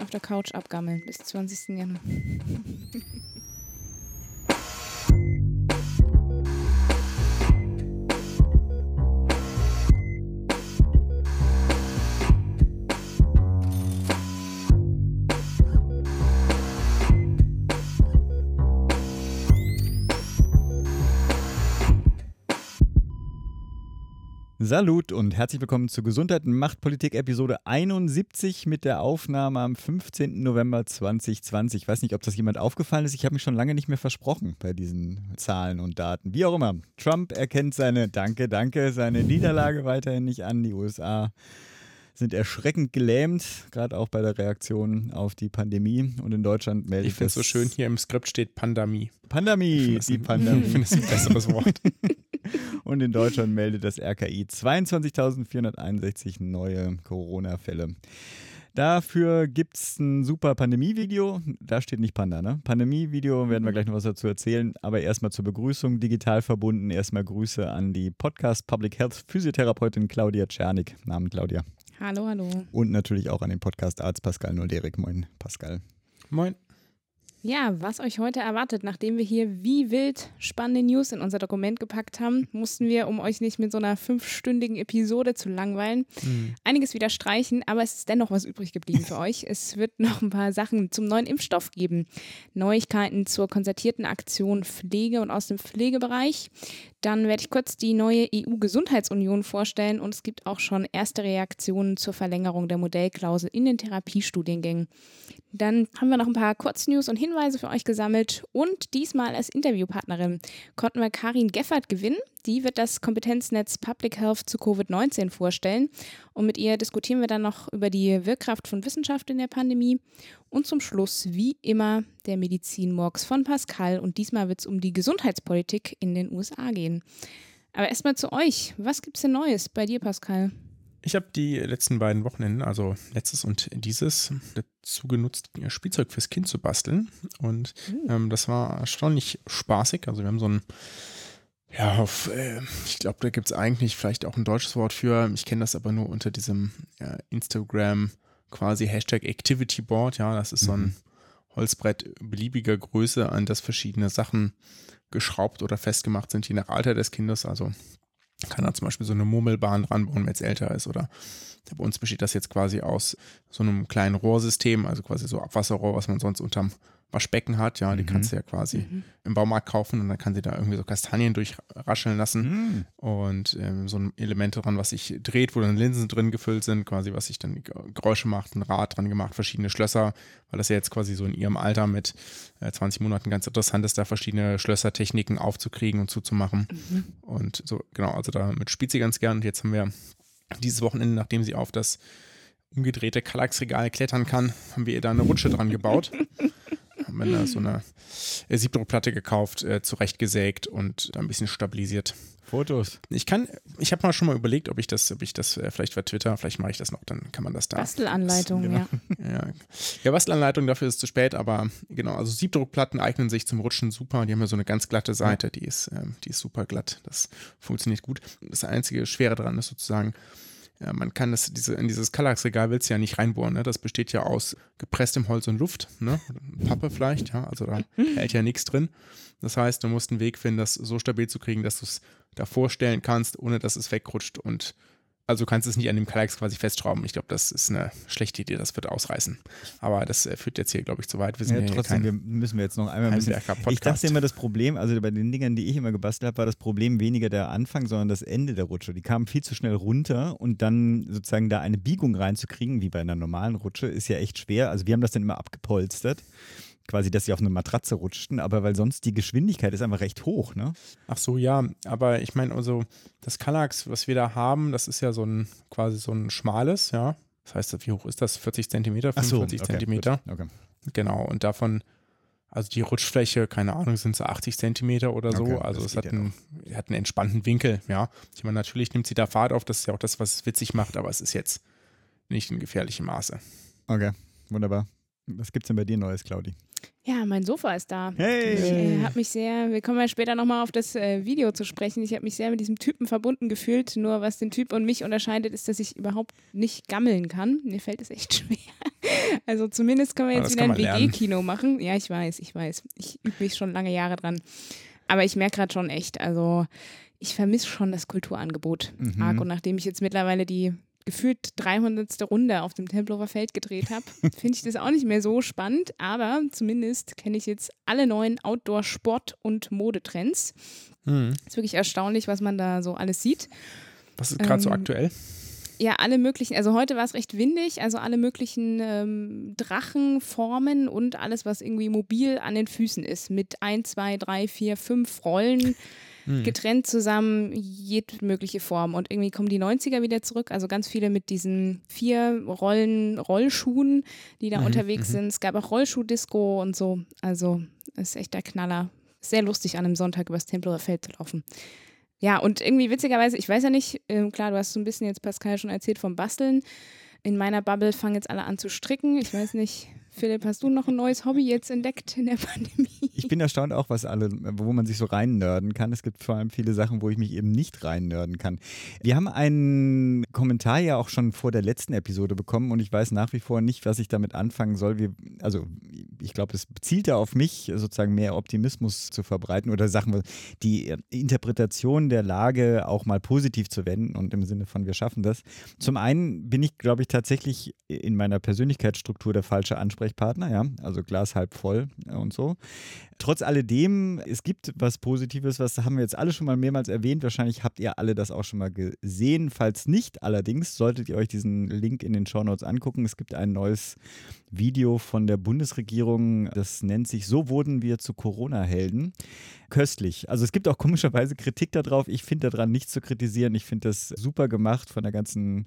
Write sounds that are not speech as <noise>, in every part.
auf der Couch abgammeln bis 20. Januar. Salut und herzlich willkommen zu Gesundheit und Machtpolitik Episode 71 mit der Aufnahme am 15. November 2020. Ich weiß nicht, ob das jemand aufgefallen ist. Ich habe mich schon lange nicht mehr versprochen bei diesen Zahlen und Daten. Wie auch immer. Trump erkennt seine, danke, danke, seine Niederlage weiterhin nicht an. Die USA sind erschreckend gelähmt, gerade auch bei der Reaktion auf die Pandemie. Und in Deutschland meldet Ich finde es so schön, hier im Skript steht Pandemie. Pandemie, die Pandemie. <laughs> Ich finde es ein besseres Wort. <laughs> Und in Deutschland meldet das RKI 22.461 neue Corona-Fälle. Dafür gibt es ein super Pandemie-Video. Da steht nicht Panda, ne? Pandemie-Video werden wir gleich noch was dazu erzählen. Aber erstmal zur Begrüßung, digital verbunden. Erstmal Grüße an die Podcast Public Health Physiotherapeutin Claudia Czernik. Namen Claudia. Hallo, hallo. Und natürlich auch an den Podcast Arzt Pascal Nolderik. Moin, Pascal. Moin. Ja, was euch heute erwartet, nachdem wir hier wie wild spannende News in unser Dokument gepackt haben, mussten wir, um euch nicht mit so einer fünfstündigen Episode zu langweilen, mhm. einiges wieder streichen, aber es ist dennoch was übrig geblieben für <laughs> euch. Es wird noch ein paar Sachen zum neuen Impfstoff geben. Neuigkeiten zur konzertierten Aktion Pflege und aus dem Pflegebereich. Dann werde ich kurz die neue EU-Gesundheitsunion vorstellen und es gibt auch schon erste Reaktionen zur Verlängerung der Modellklausel in den Therapiestudiengängen. Dann haben wir noch ein paar Kurznews und Hinweise für euch gesammelt und diesmal als Interviewpartnerin konnten wir Karin Geffert gewinnen. Die wird das Kompetenznetz Public Health zu Covid-19 vorstellen und mit ihr diskutieren wir dann noch über die Wirkkraft von Wissenschaft in der Pandemie und zum Schluss, wie immer, der Medizin-Morgs von Pascal und diesmal wird es um die Gesundheitspolitik in den USA gehen. Aber erstmal zu euch. Was gibt es denn Neues bei dir, Pascal? Ich habe die letzten beiden Wochenenden, also letztes und dieses, dazu genutzt, Spielzeug fürs Kind zu basteln. Und mhm. ähm, das war erstaunlich spaßig. Also wir haben so ein, ja, auf, äh, ich glaube, da gibt es eigentlich vielleicht auch ein deutsches Wort für. Ich kenne das aber nur unter diesem ja, Instagram quasi Hashtag Activity Board. Ja, das ist mhm. so ein mhm. Holzbrett beliebiger Größe, an das verschiedene Sachen geschraubt oder festgemacht sind, je nach Alter des Kindes. Also kann er zum Beispiel so eine Murmelbahn dran bauen, wenn er jetzt älter ist. Oder bei uns besteht das jetzt quasi aus so einem kleinen Rohrsystem, also quasi so Abwasserrohr, was man sonst unterm Waschbecken hat, ja, die mhm. kannst du ja quasi mhm. im Baumarkt kaufen und dann kann sie da irgendwie so Kastanien durchrascheln lassen mhm. und ähm, so ein Element dran, was sich dreht, wo dann Linsen drin gefüllt sind, quasi was sich dann Geräusche macht, ein Rad dran gemacht, verschiedene Schlösser, weil das ja jetzt quasi so in ihrem Alter mit äh, 20 Monaten ganz interessant ist, da verschiedene Schlössertechniken aufzukriegen und zuzumachen mhm. und so, genau, also damit spielt sie ganz gern und jetzt haben wir dieses Wochenende, nachdem sie auf das umgedrehte Kallax-Regal klettern kann, haben wir ihr da eine Rutsche dran gebaut. <laughs> haben wir da so eine äh, Siebdruckplatte gekauft, äh, zurechtgesägt und ein bisschen stabilisiert. Fotos. Ich kann, ich habe mal schon mal überlegt, ob ich das, ob ich das äh, vielleicht bei Twitter, vielleicht mache ich das noch, dann kann man das da. Bastelanleitung, genau. ja. <laughs> ja. Ja, Bastelanleitung, dafür ist es zu spät, aber genau, also Siebdruckplatten eignen sich zum Rutschen super. Die haben ja so eine ganz glatte Seite, die ist, ähm, die ist super glatt. Das funktioniert gut. Das einzige Schwere daran ist sozusagen, ja, man kann das, diese, in dieses Kallax-Regal willst du ja nicht reinbohren, ne? Das besteht ja aus gepresstem Holz und Luft, ne? Pappe vielleicht, ja, also da <laughs> hält ja nichts drin. Das heißt, du musst einen Weg finden, das so stabil zu kriegen, dass du es da vorstellen kannst, ohne dass es wegrutscht und also du kannst es nicht an dem Kalex quasi festschrauben. Ich glaube, das ist eine schlechte Idee, das wird ausreißen. Aber das äh, führt jetzt hier, glaube ich, zu weit. Wir sind ja, ja trotzdem wir müssen wir jetzt noch einmal ein bisschen. Ich dachte immer, das Problem, also bei den Dingern, die ich immer gebastelt habe, war das Problem weniger der Anfang, sondern das Ende der Rutsche. Die kamen viel zu schnell runter und dann sozusagen da eine Biegung reinzukriegen, wie bei einer normalen Rutsche, ist ja echt schwer. Also wir haben das dann immer abgepolstert quasi, dass sie auf eine Matratze rutschten, aber weil sonst die Geschwindigkeit ist einfach recht hoch, ne? Ach so, ja, aber ich meine, also das Kallax, was wir da haben, das ist ja so ein quasi so ein schmales, ja. Das heißt, wie hoch ist das? 40 Zentimeter, 45 so, okay, Zentimeter. Okay. Genau, und davon, also die Rutschfläche, keine Ahnung, sind so 80 Zentimeter oder so. Okay, also es hat, einen, ja hat einen entspannten Winkel, ja. Ich meine, natürlich nimmt sie da Fahrt auf, das ist ja auch das, was es witzig macht, aber es ist jetzt nicht in gefährlichem Maße. Okay, wunderbar. Was gibt's denn bei dir Neues, Claudi? Ja, mein Sofa ist da. Hey! Ich äh, habe mich sehr, wir kommen ja später nochmal auf das äh, Video zu sprechen. Ich habe mich sehr mit diesem Typen verbunden gefühlt. Nur was den Typ und mich unterscheidet, ist, dass ich überhaupt nicht gammeln kann. Mir fällt es echt <laughs> schwer. Also zumindest können wir jetzt wieder ein WG-Kino machen. Ja, ich weiß, ich weiß. Ich übe mich schon lange Jahre dran. Aber ich merke gerade schon echt, also ich vermisse schon das Kulturangebot mhm. arg. Und nachdem ich jetzt mittlerweile die gefühlt 300. Runde auf dem Tempelhofer Feld gedreht habe, <laughs> finde ich das auch nicht mehr so spannend. Aber zumindest kenne ich jetzt alle neuen Outdoor-Sport- und Modetrends. Mhm. Ist wirklich erstaunlich, was man da so alles sieht. Was ist gerade ähm, so aktuell? Ja, alle möglichen, also heute war es recht windig, also alle möglichen ähm, Drachenformen und alles, was irgendwie mobil an den Füßen ist, mit ein, zwei, drei, vier, fünf Rollen <laughs> hm. getrennt zusammen, jede mögliche Form. Und irgendwie kommen die 90er wieder zurück, also ganz viele mit diesen vier Rollen, Rollschuhen, die da mhm, unterwegs mhm. sind. Es gab auch Rollschuh-Disco und so. Also ist echt der Knaller. Sehr lustig, an einem Sonntag übers Tempelhofer Feld zu laufen. Ja, und irgendwie witzigerweise, ich weiß ja nicht, äh, klar, du hast so ein bisschen jetzt Pascal schon erzählt vom Basteln. In meiner Bubble fangen jetzt alle an zu stricken. Ich weiß nicht, Philipp, hast du noch ein neues Hobby jetzt entdeckt in der Pandemie? Ich bin erstaunt auch, was alle, wo man sich so reinnörden kann. Es gibt vor allem viele Sachen, wo ich mich eben nicht reinnörden kann. Wir haben einen Kommentar ja auch schon vor der letzten Episode bekommen und ich weiß nach wie vor nicht, was ich damit anfangen soll. Wir, also ich glaube, es zielte auf mich, sozusagen mehr Optimismus zu verbreiten oder Sachen, die Interpretation der Lage auch mal positiv zu wenden und im Sinne von wir schaffen das. Zum einen bin ich, glaube ich, tatsächlich in meiner Persönlichkeitsstruktur der falsche Ansprechpartner Ansprechpartner, ja, also Glas halb voll und so. Trotz alledem, es gibt was Positives, was haben wir jetzt alle schon mal mehrmals erwähnt. Wahrscheinlich habt ihr alle das auch schon mal gesehen. Falls nicht, allerdings solltet ihr euch diesen Link in den Show Notes angucken. Es gibt ein neues Video von der Bundesregierung, das nennt sich So wurden wir zu Corona-Helden. Köstlich. Also es gibt auch komischerweise Kritik darauf. Ich finde daran nichts zu kritisieren. Ich finde das super gemacht von der ganzen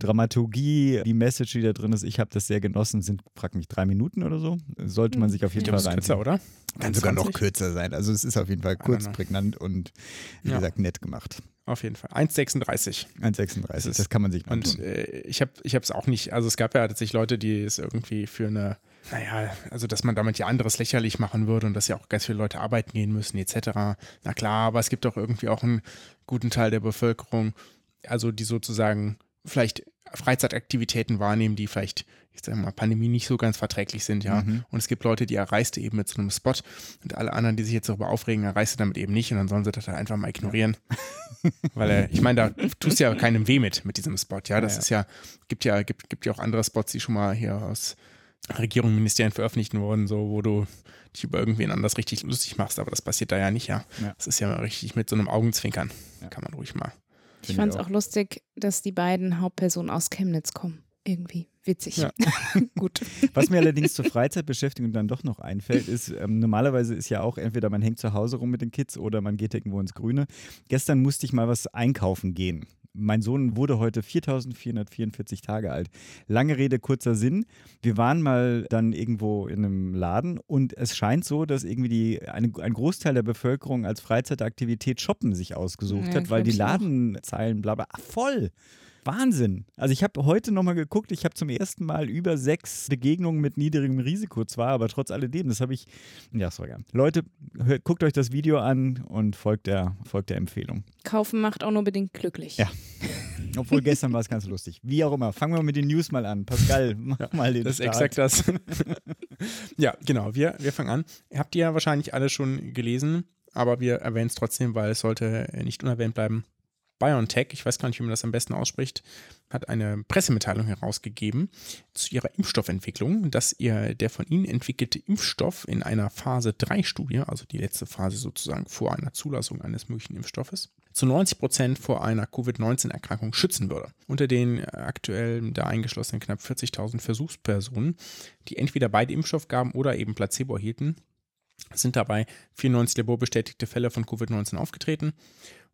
Dramaturgie, die Message, die da drin ist. Ich habe das sehr genossen. Sind, frag mich, drei Minuten oder so. Sollte man hm. sich auf jeden Fall rein. Kürzer, oder? Kann sogar noch kürzer sein. Also es ist auf jeden Fall kurz, prägnant und wie ja. gesagt nett gemacht. Auf jeden Fall. 1,36. 1,36, das, kann man sich mal Und äh, ich habe es auch nicht, also es gab ja tatsächlich Leute, die es irgendwie für eine, naja, also dass man damit ja anderes lächerlich machen würde und dass ja auch ganz viele Leute arbeiten gehen müssen, etc. Na klar, aber es gibt doch irgendwie auch einen guten Teil der Bevölkerung, also die sozusagen vielleicht Freizeitaktivitäten wahrnehmen, die vielleicht ich sag mal, Pandemie nicht so ganz verträglich sind, ja. Mhm. Und es gibt Leute, die erreichst du eben mit so einem Spot und alle anderen, die sich jetzt darüber aufregen, erreichst du damit eben nicht und dann sollen sie das halt einfach mal ignorieren. Ja. Weil, äh, <laughs> ich meine, da tust du ja keinem weh mit, mit diesem Spot, ja. Das ja, ja. ist ja, gibt ja, gibt, gibt ja auch andere Spots, die schon mal hier aus Regierungen, Ministerien veröffentlicht wurden, so, wo du dich über irgendwen anders richtig lustig machst, aber das passiert da ja nicht, ja. Das ist ja richtig mit so einem Augenzwinkern. Kann man ruhig mal. Ich fand es auch lustig, dass die beiden Hauptpersonen aus Chemnitz kommen irgendwie witzig. Ja. <laughs> Gut. Was mir allerdings zur Freizeitbeschäftigung dann doch noch einfällt, ist, ähm, normalerweise ist ja auch entweder man hängt zu Hause rum mit den Kids oder man geht irgendwo ins Grüne. Gestern musste ich mal was einkaufen gehen. Mein Sohn wurde heute 4444 Tage alt. Lange Rede, kurzer Sinn. Wir waren mal dann irgendwo in einem Laden und es scheint so, dass irgendwie die, eine, ein Großteil der Bevölkerung als Freizeitaktivität Shoppen sich ausgesucht ja, hat, weil die Ladenzeilen bla bla voll. Wahnsinn. Also ich habe heute nochmal geguckt, ich habe zum ersten Mal über sechs Begegnungen mit niedrigem Risiko zwar, aber trotz alledem, das habe ich, ja, sorry. Leute, hört, guckt euch das Video an und folgt der, folgt der Empfehlung. Kaufen macht auch nur bedingt glücklich. Ja. <laughs> Obwohl gestern war es ganz lustig. Wie auch immer. Fangen wir mit den News mal an. Pascal, <laughs> mach ja, mal den Das Start. ist exakt das. <laughs> ja, genau. Wir, wir fangen an. Habt ihr ja wahrscheinlich alle schon gelesen, aber wir erwähnen es trotzdem, weil es sollte nicht unerwähnt bleiben. BioNTech, ich weiß gar nicht, wie man das am besten ausspricht, hat eine Pressemitteilung herausgegeben zu ihrer Impfstoffentwicklung, dass ihr der von ihnen entwickelte Impfstoff in einer Phase 3 Studie, also die letzte Phase sozusagen vor einer Zulassung eines möglichen Impfstoffes, zu 90 Prozent vor einer Covid-19-Erkrankung schützen würde. Unter den aktuell da eingeschlossenen knapp 40.000 Versuchspersonen, die entweder beide Impfstoffgaben oder eben Placebo erhielten, sind dabei 94 laborbestätigte Fälle von Covid-19 aufgetreten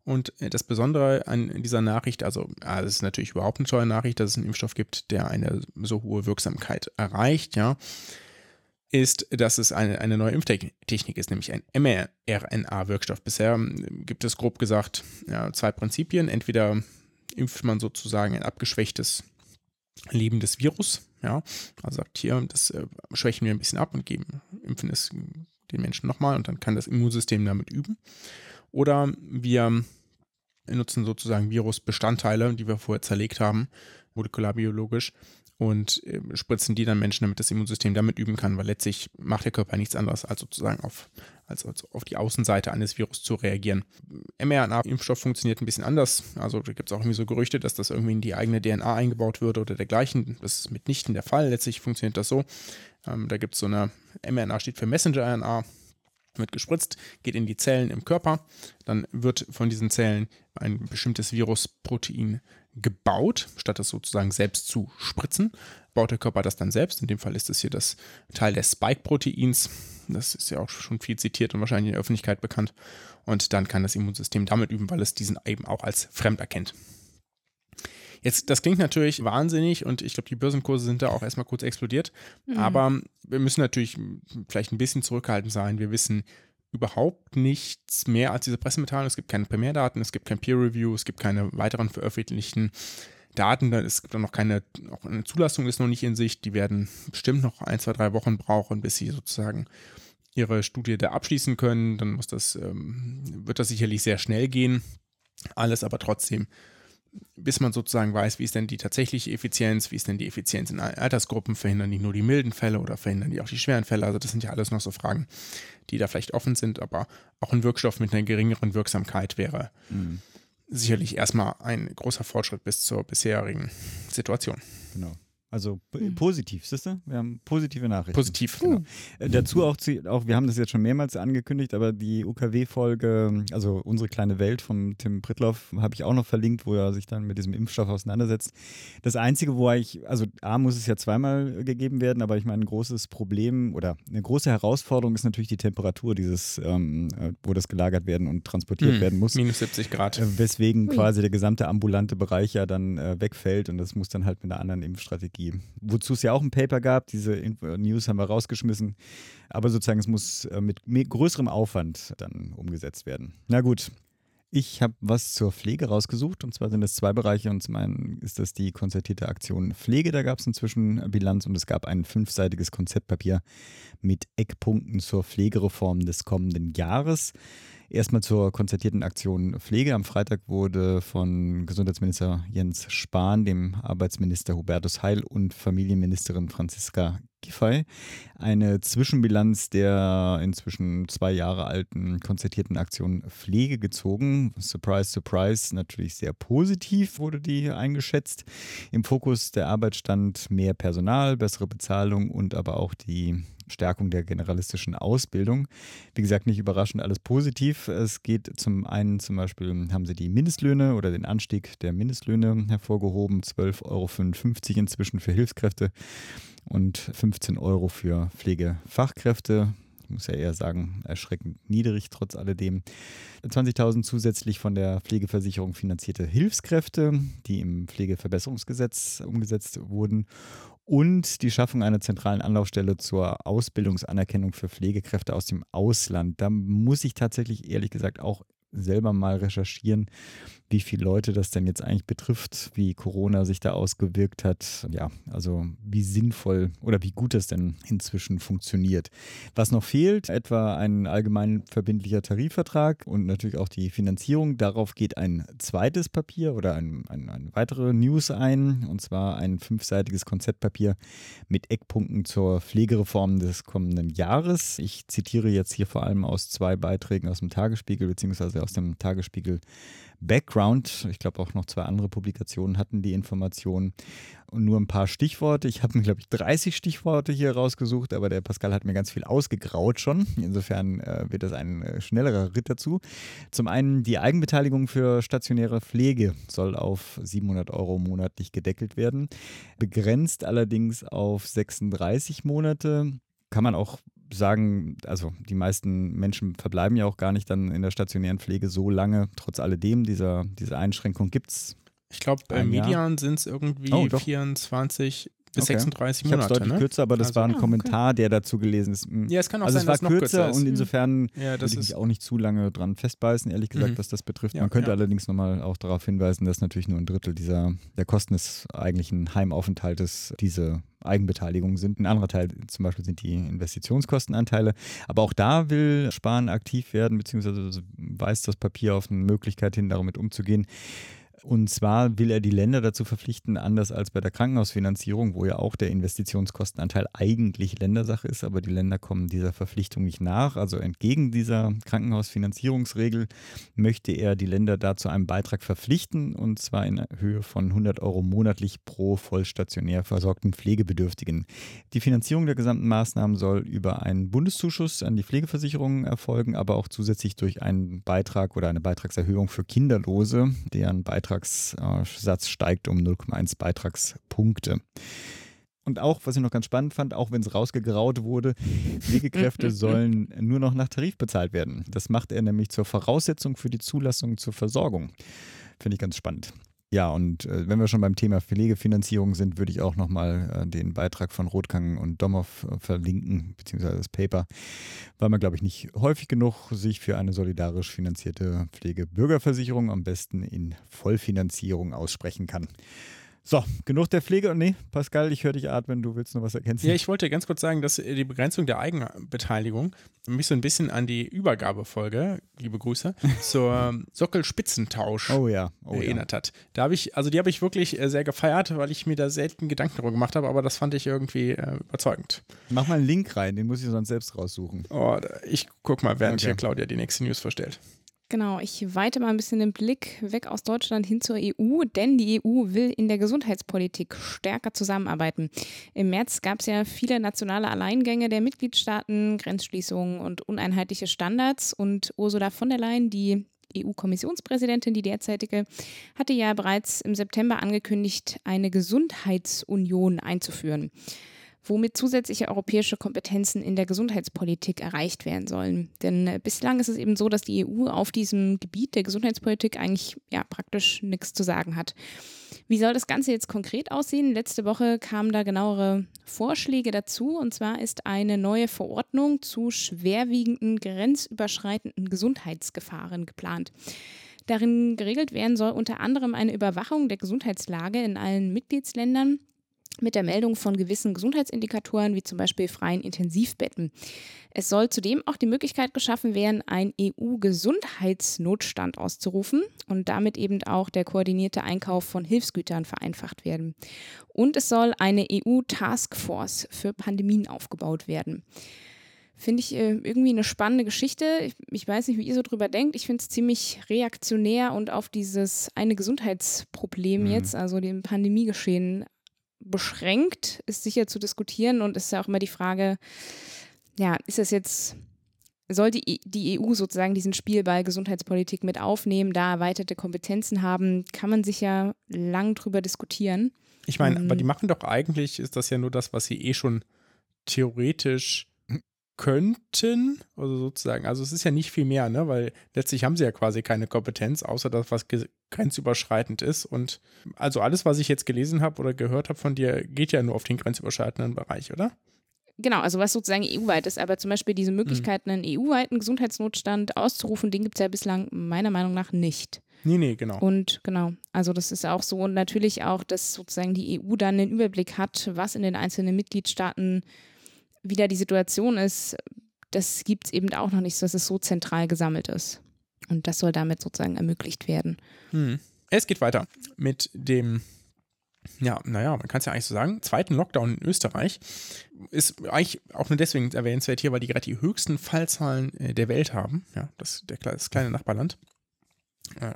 und äh, das Besondere an dieser Nachricht, also ja, es ist natürlich überhaupt eine tolle Nachricht, dass es einen Impfstoff gibt, der eine so hohe Wirksamkeit erreicht, ja, ist, dass es eine, eine neue Impftechnik ist, nämlich ein mRNA-Wirkstoff. Bisher ähm, gibt es grob gesagt ja, zwei Prinzipien. Entweder impft man sozusagen ein abgeschwächtes lebendes Virus, ja, also sagt hier, das äh, schwächen wir ein bisschen ab und geben, impfen es den Menschen nochmal und dann kann das Immunsystem damit üben. Oder wir nutzen sozusagen Virusbestandteile, die wir vorher zerlegt haben, molekularbiologisch, und äh, spritzen die dann Menschen, damit das Immunsystem damit üben kann, weil letztlich macht der Körper nichts anderes, als sozusagen auf, als, als auf die Außenseite eines Virus zu reagieren. mRNA-Impfstoff funktioniert ein bisschen anders. Also da gibt es auch irgendwie so Gerüchte, dass das irgendwie in die eigene DNA eingebaut würde oder dergleichen. Das ist mitnichten der Fall. Letztlich funktioniert das so. Ähm, da gibt es so eine, mRNA steht für Messenger-RNA, wird gespritzt, geht in die Zellen im Körper, dann wird von diesen Zellen ein bestimmtes Virusprotein gebaut, statt es sozusagen selbst zu spritzen, baut der Körper das dann selbst. In dem Fall ist es hier das Teil des Spike-Proteins. Das ist ja auch schon viel zitiert und wahrscheinlich in der Öffentlichkeit bekannt. Und dann kann das Immunsystem damit üben, weil es diesen eben auch als fremd erkennt. Jetzt, das klingt natürlich wahnsinnig und ich glaube, die Börsenkurse sind da auch erstmal kurz explodiert. Mhm. Aber wir müssen natürlich vielleicht ein bisschen zurückhaltend sein. Wir wissen überhaupt nichts mehr als diese Pressemitteilung. Es gibt keine Primärdaten, es gibt kein Peer Review, es gibt keine weiteren veröffentlichten Daten. Es gibt auch noch keine, auch eine Zulassung ist noch nicht in Sicht. Die werden bestimmt noch ein, zwei, drei Wochen brauchen, bis sie sozusagen ihre Studie da abschließen können. Dann muss das, ähm, wird das sicherlich sehr schnell gehen. Alles aber trotzdem bis man sozusagen weiß, wie ist denn die tatsächliche Effizienz, wie ist denn die Effizienz in Altersgruppen, verhindern die nur die milden Fälle oder verhindern die auch die schweren Fälle. Also das sind ja alles noch so Fragen, die da vielleicht offen sind, aber auch ein Wirkstoff mit einer geringeren Wirksamkeit wäre mhm. sicherlich erstmal ein großer Fortschritt bis zur bisherigen Situation. Genau. Also hm. positiv, siehst du? Wir haben positive Nachrichten. Positiv. Genau. Äh, dazu auch, auch, wir haben das jetzt schon mehrmals angekündigt, aber die UKW-Folge, also unsere kleine Welt von Tim Prittloff, habe ich auch noch verlinkt, wo er sich dann mit diesem Impfstoff auseinandersetzt. Das Einzige, wo ich, also A muss es ja zweimal gegeben werden, aber ich meine, ein großes Problem oder eine große Herausforderung ist natürlich die Temperatur dieses, ähm, äh, wo das gelagert werden und transportiert hm. werden muss. Minus 70 Grad. Äh, weswegen quasi der gesamte ambulante Bereich ja dann äh, wegfällt und das muss dann halt mit einer anderen Impfstrategie Technologie. Wozu es ja auch ein Paper gab, diese News haben wir rausgeschmissen. Aber sozusagen, es muss äh, mit größerem Aufwand dann umgesetzt werden. Na gut, ich habe was zur Pflege rausgesucht und zwar sind es zwei Bereiche und zum einen ist das die konzertierte Aktion Pflege, da gab es inzwischen Bilanz und es gab ein fünfseitiges Konzeptpapier mit Eckpunkten zur Pflegereform des kommenden Jahres. Erstmal zur konzertierten Aktion Pflege. Am Freitag wurde von Gesundheitsminister Jens Spahn, dem Arbeitsminister Hubertus Heil und Familienministerin Franziska Giffey eine Zwischenbilanz der inzwischen zwei Jahre alten konzertierten Aktion Pflege gezogen. Surprise, surprise, natürlich sehr positiv wurde die eingeschätzt. Im Fokus der Arbeit stand mehr Personal, bessere Bezahlung und aber auch die Stärkung der generalistischen Ausbildung. Wie gesagt, nicht überraschend alles positiv. Es geht zum einen zum Beispiel, haben sie die Mindestlöhne oder den Anstieg der Mindestlöhne hervorgehoben, 12,55 Euro inzwischen für Hilfskräfte und 15 Euro für Pflegefachkräfte. Ich muss ja eher sagen, erschreckend niedrig trotz alledem. 20.000 zusätzlich von der Pflegeversicherung finanzierte Hilfskräfte, die im Pflegeverbesserungsgesetz umgesetzt wurden und die Schaffung einer zentralen Anlaufstelle zur Ausbildungsanerkennung für Pflegekräfte aus dem Ausland. Da muss ich tatsächlich ehrlich gesagt auch selber mal recherchieren, wie viele Leute das denn jetzt eigentlich betrifft, wie Corona sich da ausgewirkt hat. Ja, also wie sinnvoll oder wie gut das denn inzwischen funktioniert. Was noch fehlt, etwa ein allgemein verbindlicher Tarifvertrag und natürlich auch die Finanzierung. Darauf geht ein zweites Papier oder ein, ein, eine weitere News ein, und zwar ein fünfseitiges Konzeptpapier mit Eckpunkten zur Pflegereform des kommenden Jahres. Ich zitiere jetzt hier vor allem aus zwei Beiträgen aus dem Tagesspiegel beziehungsweise aus dem Tagesspiegel Background. Ich glaube auch noch zwei andere Publikationen hatten die Informationen. Und nur ein paar Stichworte. Ich habe mir, glaube ich, 30 Stichworte hier rausgesucht, aber der Pascal hat mir ganz viel ausgegraut schon. Insofern äh, wird das ein äh, schnellerer Ritt dazu. Zum einen die Eigenbeteiligung für stationäre Pflege soll auf 700 Euro monatlich gedeckelt werden. Begrenzt allerdings auf 36 Monate kann man auch sagen, also die meisten Menschen verbleiben ja auch gar nicht dann in der stationären Pflege so lange. Trotz alledem, dieser, diese Einschränkung gibt es. Ich glaube, bei Median sind es irgendwie oh, 24 bis Okay. 36 Ich habe Monate. deutlich Ne? kürzer, aber das Also- war ein Ah, okay. Kommentar, der dazu gelesen ist. Ja, es kann auch also sein, es war dass kürzer kürzer und insofern Ja, würde ich mich auch nicht zu lange dran festbeißen, ehrlich gesagt, Mhm. was das betrifft. Ja, Man könnte ja. allerdings nochmal auch darauf hinweisen, dass natürlich nur ein Drittel dieser der Kosten des eigentlichen Heimaufenthaltes diese Eigenbeteiligung sind. Ein anderer Teil zum Beispiel sind die Investitionskostenanteile. Aber auch da will Spahn aktiv werden, beziehungsweise weist das Papier auf eine Möglichkeit hin, damit umzugehen. Und zwar will er die Länder dazu verpflichten, anders als bei der Krankenhausfinanzierung, wo ja auch der Investitionskostenanteil eigentlich Ländersache ist, aber die Länder kommen dieser Verpflichtung nicht nach. Also entgegen dieser Krankenhausfinanzierungsregel möchte er die Länder dazu einem Beitrag verpflichten, und zwar in Höhe von 100 Euro monatlich pro vollstationär versorgten Pflegebedürftigen. Die Finanzierung der gesamten Maßnahmen soll über einen Bundeszuschuss an die Pflegeversicherungen erfolgen, aber auch zusätzlich durch einen Beitrag oder eine Beitragserhöhung für Kinderlose, deren Beitragssatz steigt um 0,1 Beitragspunkte. Und auch, was ich noch ganz spannend fand, auch wenn es rausgegraut wurde, Pflegekräfte <laughs> sollen nur noch nach Tarif bezahlt werden. Das macht er nämlich zur Voraussetzung für die Zulassung zur Versorgung. Finde ich ganz spannend. Ja, und äh, wenn wir schon beim Thema Pflegefinanzierung sind, würde ich auch nochmal äh, den Beitrag von Rothgang und Domhoff äh, verlinken, beziehungsweise das Paper, weil man, glaube ich, nicht häufig genug sich für eine solidarisch finanzierte Pflegebürgerversicherung am besten in Vollfinanzierung aussprechen kann. So, genug der Pflege. Und nee, Pascal, ich höre dich atmen, du willst noch was ergänzen. Ja, ich wollte ganz kurz sagen, dass die Begrenzung der Eigenbeteiligung mich so ein bisschen an die Übergabefolge, liebe Grüße, <laughs> zur Sockelspitzentausch oh ja, oh ja. erinnert hat. Da habe ich, also die habe ich wirklich äh, sehr gefeiert, weil ich mir da selten Gedanken darüber gemacht habe, aber das fand ich irgendwie äh, überzeugend. Mach mal einen Link rein, den muss ich sonst selbst raussuchen. Oh, ich guck mal, während Okay. hier Claudia die nächste News vorstellt. Genau, ich weite mal ein bisschen den Blick weg aus Deutschland hin zur EU, denn die EU will in der Gesundheitspolitik stärker zusammenarbeiten. Im März gab es ja viele nationale Alleingänge der Mitgliedstaaten, Grenzschließungen und uneinheitliche Standards und Ursula von der Leyen, die EU-Kommissionspräsidentin, die derzeitige, hatte ja bereits im September angekündigt, eine Gesundheitsunion einzuführen womit zusätzliche europäische Kompetenzen in der Gesundheitspolitik erreicht werden sollen. Denn äh, bislang ist es eben so, dass die EU auf diesem Gebiet der Gesundheitspolitik eigentlich ja praktisch nichts zu sagen hat. Wie soll das Ganze jetzt konkret aussehen? Letzte Woche kamen da genauere Vorschläge dazu. Und zwar ist eine neue Verordnung zu schwerwiegenden grenzüberschreitenden Gesundheitsgefahren geplant. Darin geregelt werden soll unter anderem eine Überwachung der Gesundheitslage in allen Mitgliedsländern mit der Meldung von gewissen Gesundheitsindikatoren, wie zum Beispiel freien Intensivbetten. Es soll zudem auch die Möglichkeit geschaffen werden, einen EU-Gesundheitsnotstand auszurufen und damit eben auch der koordinierte Einkauf von Hilfsgütern vereinfacht werden. Und es soll eine EU-Taskforce für Pandemien aufgebaut werden. Finde ich äh, irgendwie eine spannende Geschichte. Ich, ich weiß nicht, wie ihr so drüber denkt. Ich finde es ziemlich reaktionär und auf dieses eine Gesundheitsproblem Mhm. jetzt, also dem Pandemiegeschehen, beschränkt, ist sicher zu diskutieren und ist ja auch immer die Frage, ja, ist das jetzt, soll die, die EU sozusagen diesen Spielball Gesundheitspolitik mit aufnehmen, da erweiterte Kompetenzen haben, kann man sich ja lang drüber diskutieren. Ich meine, Mhm. aber die machen doch eigentlich, ist das ja nur das, was sie eh schon theoretisch könnten, also sozusagen, also es ist ja nicht viel mehr, ne, weil letztlich haben sie ja quasi keine Kompetenz, außer das, was grenzüberschreitend ist und also alles, was ich jetzt gelesen habe oder gehört habe von dir, geht ja nur auf den grenzüberschreitenden Bereich, oder? Genau, also was sozusagen EU-weit ist, aber zum Beispiel diese Möglichkeit, einen EU-weiten Gesundheitsnotstand auszurufen, den gibt es ja bislang meiner Meinung nach nicht. Nee, nee, genau. Und genau, also das ist auch so. Und natürlich auch, dass sozusagen die EU dann den Überblick hat, was in den einzelnen Mitgliedstaaten wieder die Situation ist. Das gibt es eben auch noch nicht, dass es so zentral gesammelt ist. Und das soll damit sozusagen ermöglicht werden. Hm. Es geht weiter mit dem, ja, naja, man kann es ja eigentlich so sagen, zweiten Lockdown in Österreich. Ist eigentlich auch nur deswegen erwähnenswert hier, weil die gerade die höchsten Fallzahlen äh, der Welt haben. Ja, das, der, das kleine Nachbarland.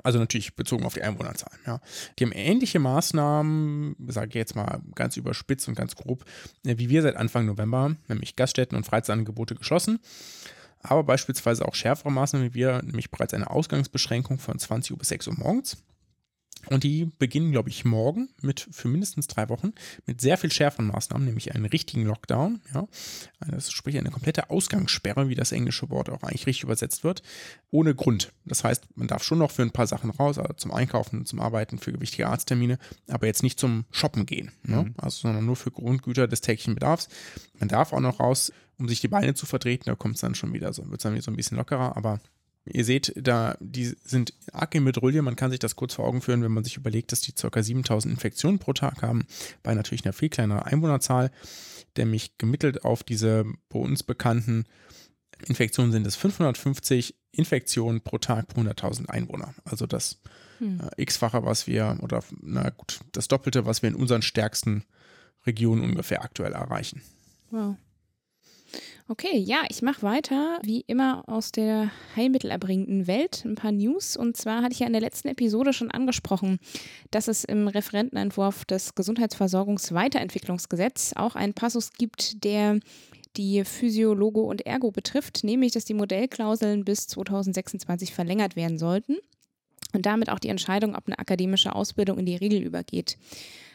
Also natürlich bezogen auf die Einwohnerzahlen. Ja. Die haben ähnliche Maßnahmen, sage ich jetzt mal ganz überspitzt und ganz grob, äh, wie wir seit Anfang November, nämlich Gaststätten und Freizeitangebote geschlossen. Aber beispielsweise auch schärfere Maßnahmen wie wir, nämlich bereits eine Ausgangsbeschränkung von 20 Uhr bis 6 Uhr morgens. Und die beginnen, glaube ich, morgen mit für mindestens drei Wochen mit sehr viel schärferen Maßnahmen, nämlich einen richtigen Lockdown. Ja. Das sprich eine komplette Ausgangssperre, wie das englische Wort auch eigentlich richtig übersetzt wird, ohne Grund. Das heißt, man darf schon noch für ein paar Sachen raus, also zum Einkaufen, zum Arbeiten, für wichtige Arzttermine, aber jetzt nicht zum Shoppen gehen. Ne? Mhm. Also, sondern nur für Grundgüter des täglichen Bedarfs. Man darf auch noch raus, um sich die Beine zu vertreten. Da kommt es dann schon wieder so, wird es dann wieder so ein bisschen lockerer, aber Ihr seht, da die sind arg in Bedrulle. Man kann sich das kurz vor Augen führen, wenn man sich überlegt, dass die ca. 7000 Infektionen pro Tag haben, bei natürlich einer viel kleineren Einwohnerzahl. Nämlich gemittelt auf diese bei uns bekannten Infektionen sind es 550 Infektionen pro Tag pro 100.000 Einwohner. Also das hm. äh, x-fache, was wir, oder na gut, das Doppelte, was wir in unseren stärksten Regionen ungefähr aktuell erreichen. Wow. Okay, ja, ich mache weiter, wie immer aus der heilmittelerbringenden Welt. Ein paar News. Und zwar hatte ich ja in der letzten Episode schon angesprochen, dass es im Referentenentwurf des Gesundheitsversorgungsweiterentwicklungsgesetz auch einen Passus gibt, der die Physiologo und Ergo betrifft, nämlich dass die Modellklauseln bis 2026 verlängert werden sollten und damit auch die Entscheidung, ob eine akademische Ausbildung in die Regel übergeht.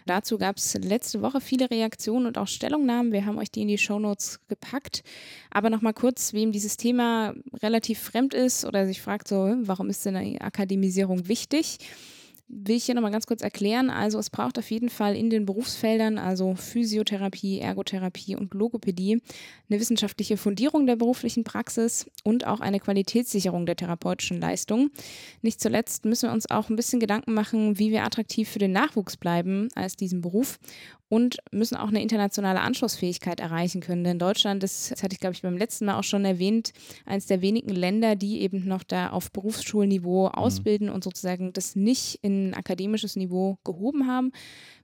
Dazu gab es letzte Woche viele Reaktionen und auch Stellungnahmen. Wir haben euch die in die Shownotes gepackt. Aber nochmal kurz, wem dieses Thema relativ fremd ist oder sich fragt, so, warum ist denn eine Akademisierung wichtig? Will ich hier nochmal ganz kurz erklären. Also es braucht auf jeden Fall in den Berufsfeldern, also Physiotherapie, Ergotherapie und Logopädie, eine wissenschaftliche Fundierung der beruflichen Praxis und auch eine Qualitätssicherung der therapeutischen Leistung. Nicht zuletzt müssen wir uns auch ein bisschen Gedanken machen, wie wir attraktiv für den Nachwuchs bleiben als diesen Beruf und müssen auch eine internationale Anschlussfähigkeit erreichen können. Denn Deutschland ist, das hatte ich glaube ich beim letzten Mal auch schon erwähnt, eines der wenigen Länder, die eben noch da auf Berufsschulniveau mhm. ausbilden und sozusagen das nicht in akademisches Niveau gehoben haben.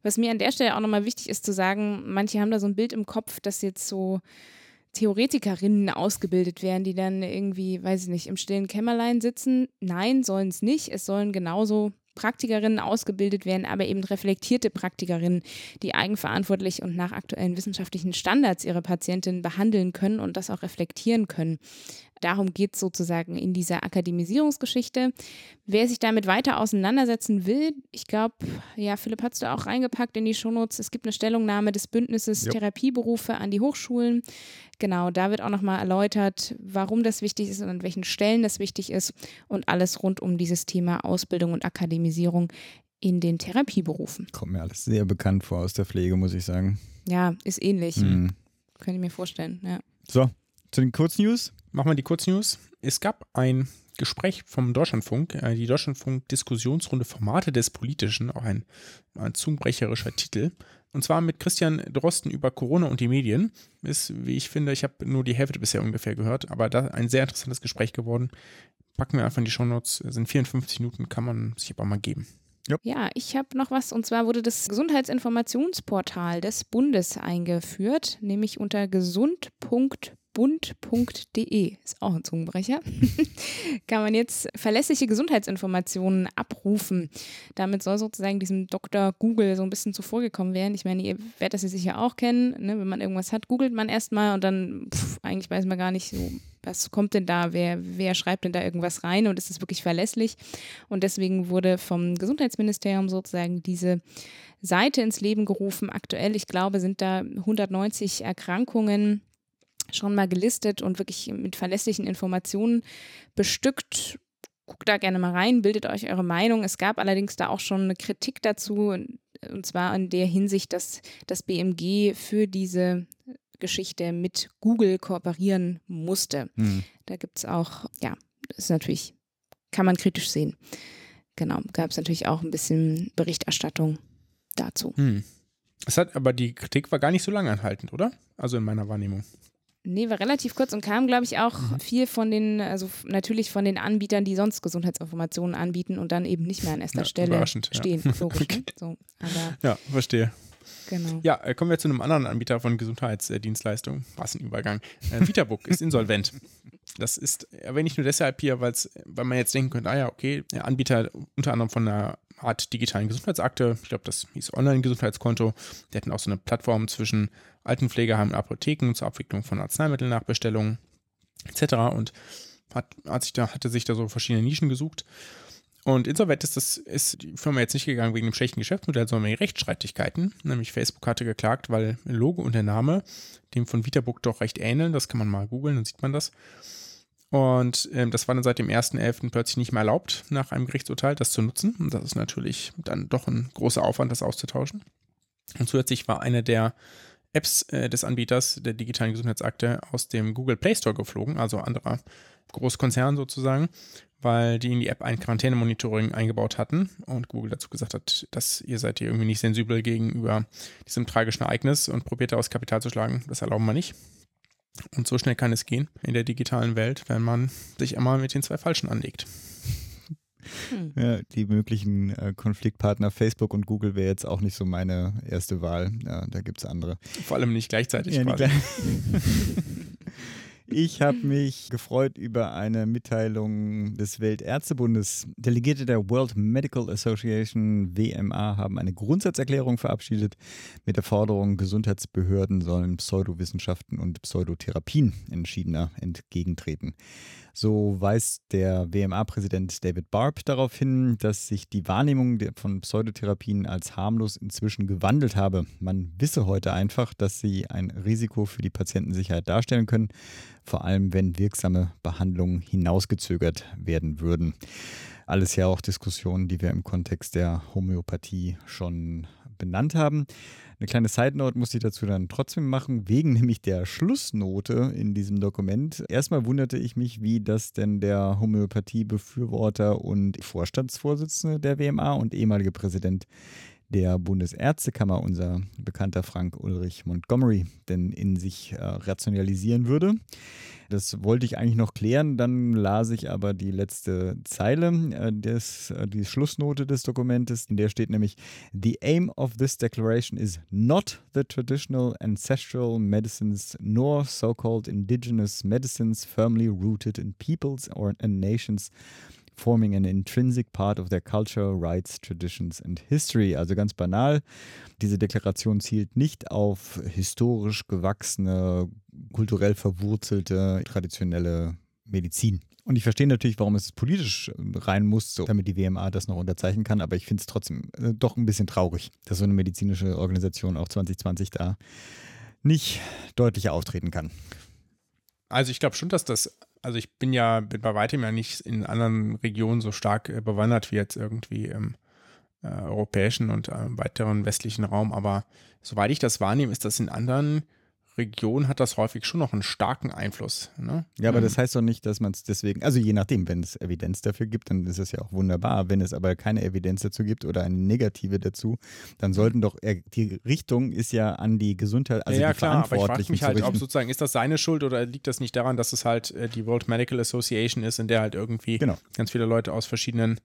Was mir an der Stelle auch nochmal wichtig ist zu sagen, manche haben da so ein Bild im Kopf, dass jetzt so Theoretikerinnen ausgebildet werden, die dann irgendwie, weiß ich nicht, im stillen Kämmerlein sitzen. Nein, sollen es nicht. Es sollen genauso Praktikerinnen ausgebildet werden, aber eben reflektierte Praktikerinnen, die eigenverantwortlich und nach aktuellen wissenschaftlichen Standards ihre Patientinnen behandeln können und das auch reflektieren können. Darum geht es sozusagen in dieser Akademisierungsgeschichte. Wer sich damit weiter auseinandersetzen will, ich glaube, ja, Philipp hat es da auch reingepackt in die Shownotes. Es gibt eine Stellungnahme des Bündnisses jo. Therapieberufe an die Hochschulen. Genau, da wird auch nochmal erläutert, warum das wichtig ist und an welchen Stellen das wichtig ist und alles rund um dieses Thema Ausbildung und Akademisierung in den Therapieberufen. Kommt mir alles sehr bekannt vor aus der Pflege, muss ich sagen. Ja, ist ähnlich. Mhm. Könnte ich mir vorstellen, ja. So, zu den Kurznews. Machen wir die Kurznews. Es gab ein Gespräch vom Deutschlandfunk, äh, die Deutschlandfunk-Diskussionsrunde Formate des Politischen, auch ein, ein zungenbrecherischer Titel. Und zwar mit Christian Drosten über Corona und die Medien. Ist, wie ich finde, ich habe nur die Hälfte bisher ungefähr gehört, aber da ein sehr interessantes Gespräch geworden. Packen wir einfach in die Shownotes. Sind 54 Minuten, kann man sich aber mal geben. Ja, ja ich habe noch was und zwar wurde das Gesundheitsinformationsportal des Bundes eingeführt, nämlich unter gesund.de bund.de, ist auch ein Zungenbrecher, <laughs> kann man jetzt verlässliche Gesundheitsinformationen abrufen. Damit soll sozusagen diesem Dr. Google so ein bisschen zuvorgekommen werden. Ich meine, ihr werdet das ja sicher auch kennen. Ne? Wenn man irgendwas hat, googelt man erstmal und dann, pff, eigentlich weiß man gar nicht so, was kommt denn da, wer, wer schreibt denn da irgendwas rein und ist es wirklich verlässlich? Und deswegen wurde vom Gesundheitsministerium sozusagen diese Seite ins Leben gerufen. Aktuell, ich glaube, sind da 190 Erkrankungen schon mal gelistet und wirklich mit verlässlichen Informationen bestückt. Guckt da gerne mal rein, bildet euch eure Meinung. Es gab allerdings da auch schon eine Kritik dazu, und zwar in der Hinsicht, dass das BMG für diese Geschichte mit Google kooperieren musste. Mhm. Da gibt es auch, ja, das ist natürlich, kann man kritisch sehen. Genau, gab es natürlich auch ein bisschen Berichterstattung dazu. Mhm. Es hat aber die Kritik war gar nicht so lange anhaltend, oder? Also in meiner Wahrnehmung. Nee, war relativ kurz und kam, glaube ich, auch mhm. viel von den, also natürlich von den Anbietern, die sonst Gesundheitsinformationen anbieten und dann eben nicht mehr an erster ja, Stelle stehen. Ja. Logisch, <laughs> okay. ne? so, ja, verstehe. Genau. Ja, äh, kommen wir zu einem anderen Anbieter von Gesundheitsdienstleistungen. Was ein Übergang. Äh, VitaBook ist insolvent. Das ist erwähne ich nur deshalb hier, weil man jetzt denken könnte, ah ja, okay, der Anbieter unter anderem von einer Art digitalen Gesundheitsakte, ich glaube, das hieß Online-Gesundheitskonto. Die hatten auch so eine Plattform zwischen Altenpflegeheimen und Apotheken zur Abwicklung von Arzneimittelnachbestellungen etc. Und hat, hat sich da, hatte sich da so verschiedene Nischen gesucht. Und insoweit ist, das, ist die Firma jetzt nicht gegangen wegen dem schlechten Geschäftsmodell, sondern wegen Rechtsstreitigkeiten. Nämlich Facebook hatte geklagt, weil Logo und der Name dem von VitaBook doch recht ähneln. Das kann man mal googeln, dann sieht man das. Und ähm, das war dann seit dem 1.11. plötzlich nicht mehr erlaubt, nach einem Gerichtsurteil das zu nutzen. Und das ist natürlich dann doch ein großer Aufwand, das auszutauschen. Und zusätzlich war eine der Apps äh, des Anbieters der digitalen Gesundheitsakte aus dem Google Play Store geflogen, also anderer Großkonzern sozusagen, weil die in die App ein Quarantänemonitoring eingebaut hatten und Google dazu gesagt hat, dass ihr seid hier irgendwie nicht sensibel gegenüber diesem tragischen Ereignis und probiert daraus Kapital zu schlagen. Das erlauben wir nicht. Und so schnell kann es gehen in der digitalen Welt, wenn man sich einmal mit den zwei Falschen anlegt. Hm. Ja, die möglichen äh, Konfliktpartner Facebook und Google wäre jetzt auch nicht so meine erste Wahl. Ja, da gibt es andere. Vor allem nicht gleichzeitig. Ja, nicht gleich <laughs> Ich habe mich gefreut über eine Mitteilung des Weltärztebundes. Delegierte der World Medical Association WMA haben eine Grundsatzerklärung verabschiedet mit der Forderung, Gesundheitsbehörden sollen Pseudowissenschaften und Pseudotherapien entschiedener entgegentreten. So weist der WMA-Präsident David Barb darauf hin, dass sich die Wahrnehmung von Pseudotherapien als harmlos inzwischen gewandelt habe. Man wisse heute einfach, dass sie ein Risiko für die Patientensicherheit darstellen können, vor allem wenn wirksame Behandlungen hinausgezögert werden würden. Alles ja auch Diskussionen, die wir im Kontext der Homöopathie schon benannt haben. Eine kleine Side-Note muss ich dazu dann trotzdem machen, wegen nämlich der Schlussnote in diesem Dokument. Erstmal wunderte ich mich, wie das denn der Homöopathie-Befürworter und Vorstandsvorsitzende der WMA und ehemalige Präsident der Bundesärztekammer, unser bekannter Frank Ulrich Montgomery, denn in sich äh, rationalisieren würde. Das wollte ich eigentlich noch klären, dann las ich aber die letzte Zeile, äh, des, äh, die Schlussnote des Dokumentes, in der steht nämlich: The aim of this declaration is not the traditional ancestral medicines nor so-called indigenous medicines firmly rooted in peoples or in nations forming an intrinsic part of their culture, rights, traditions and history. Also ganz banal, diese Deklaration zielt nicht auf historisch gewachsene, kulturell verwurzelte, traditionelle Medizin. Und ich verstehe natürlich, warum es politisch rein muss, so, damit die WMA das noch unterzeichnen kann, aber ich finde es trotzdem äh, doch ein bisschen traurig, dass so eine medizinische Organisation auch 2020 da nicht deutlicher auftreten kann. Also ich glaube schon, dass das also ich bin ja bin bei weitem ja nicht in anderen Regionen so stark äh, bewandert wie jetzt irgendwie im äh, europäischen und äh, weiteren westlichen Raum, aber soweit ich das wahrnehme, ist das in anderen Region hat das häufig schon noch einen starken Einfluss. Ne? Ja, aber ähm. das heißt doch nicht, dass man es deswegen, also je nachdem, wenn es Evidenz dafür gibt, dann ist es ja auch wunderbar. Wenn es aber keine Evidenz dazu gibt oder eine negative dazu, dann sollten doch, die Richtung ist ja an die Gesundheit, also ja, die klar, aber ich frage mich halt, ob sozusagen, ist das seine Schuld oder liegt das nicht daran, dass es halt äh, die World Medical Association ist, in der halt irgendwie genau. ganz viele Leute aus verschiedenen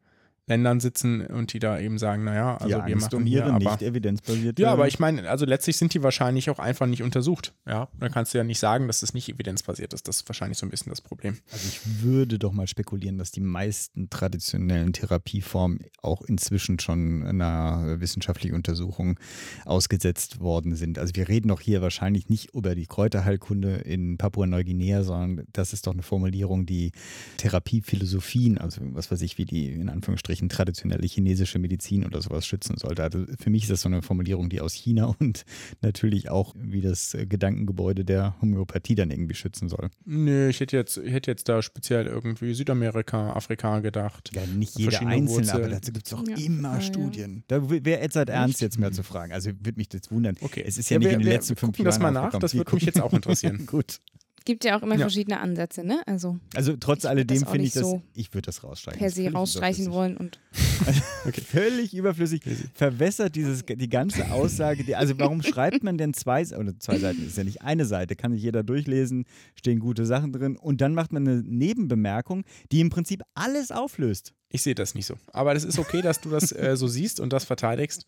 Ländern sitzen und die da eben sagen, naja, also ja, wir machen um hier, aber, nicht evidenzbasierte. Ja, aber ich meine, also letztlich sind die wahrscheinlich auch einfach nicht untersucht. Ja, dann kannst du ja nicht sagen, dass es nicht evidenzbasiert ist. Das ist wahrscheinlich so ein bisschen das Problem. Also ich würde doch mal spekulieren, dass die meisten traditionellen Therapieformen auch inzwischen schon einer wissenschaftlichen Untersuchung ausgesetzt worden sind. Also wir reden doch hier wahrscheinlich nicht über die Kräuterheilkunde in Papua-Neuguinea, sondern das ist doch eine Formulierung, die Therapiephilosophien, also was weiß ich, wie die in Anführungsstrichen Anführungsstrichen traditionelle chinesische Medizin oder sowas schützen sollte. Also für mich ist das so eine Formulierung, die aus China <laughs> und natürlich auch wie das Gedankengebäude der Homöopathie dann irgendwie schützen soll. Nö, ich hätte jetzt, ich hätte jetzt da speziell irgendwie Südamerika, Afrika gedacht. Ja, nicht jeder einzelne, Wurzeln. aber dazu gibt es auch ja. immer ja, Studien. Da wäre Edzard Ernst jetzt mehr zu fragen. Also würde mich das wundern. Okay. Es ist ja, ja nicht wir, in den letzten fünf Jahren. das mal nach, das würde mich jetzt auch interessieren. <laughs> Gut. Gibt ja auch immer ja. verschiedene Ansätze, ne? Also, also trotz alledem finde ich das, so ich würde das rausstreichen. Per se rausstreichen wollen und. <laughs> okay. Völlig überflüssig. Verwässert dieses, die ganze Aussage. Die, also warum schreibt man denn zwei, oder zwei Seiten, ist ja nicht eine Seite, kann sich jeder durchlesen, stehen gute Sachen drin und dann macht man eine Nebenbemerkung, die im Prinzip alles auflöst. Ich sehe das nicht so. Aber das ist okay, dass du das äh, so siehst und das verteidigst.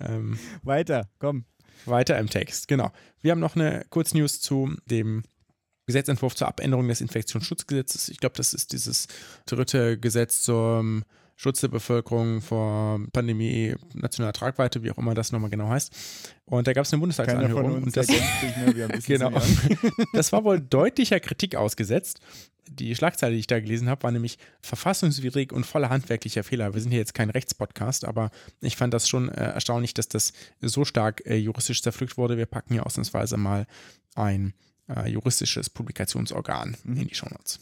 Ähm, Weiter, komm. Weiter im Text, genau. Wir haben noch eine Kurznews zu dem Gesetzentwurf zur Abänderung des Infektionsschutzgesetzes. Ich glaube, das ist dieses dritte Gesetz zum Schutz der Bevölkerung vor Pandemie, nationaler Tragweite, wie auch immer das nochmal genau heißt. Und da gab es eine Bundestagsanhörung. Und das, <laughs> genau, <laughs> das war wohl deutlicher Kritik ausgesetzt. Die Schlagzeile, die ich da gelesen habe, war nämlich verfassungswidrig und voller handwerklicher Fehler. Wir sind hier jetzt kein Rechtspodcast, aber ich fand das schon äh, erstaunlich, dass das so stark äh, juristisch zerpflückt wurde. Wir packen hier ausnahmsweise mal ein äh, juristisches Publikationsorgan mhm. in die Shownotes.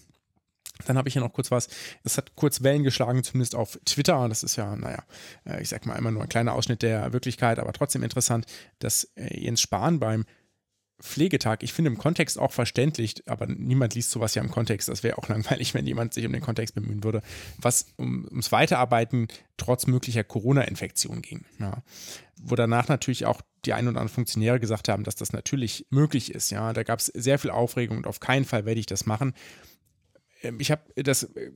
Dann habe ich hier noch kurz was, das hat kurz Wellen geschlagen, zumindest auf Twitter. Das ist ja, naja, äh, ich sag mal immer nur ein kleiner Ausschnitt der Wirklichkeit, aber trotzdem interessant, dass äh, Jens Spahn beim Pflegetag, ich finde im Kontext auch verständlich, aber niemand liest sowas ja im Kontext. Das wäre auch langweilig, wenn jemand sich um den Kontext bemühen würde, was um, ums Weiterarbeiten trotz möglicher Corona-Infektion ging. Ja. Wo danach natürlich auch die ein oder anderen Funktionäre gesagt haben, dass das natürlich möglich ist. Ja, da gab es sehr viel Aufregung und auf keinen Fall werde ich das machen. Ähm, ich habe das äh,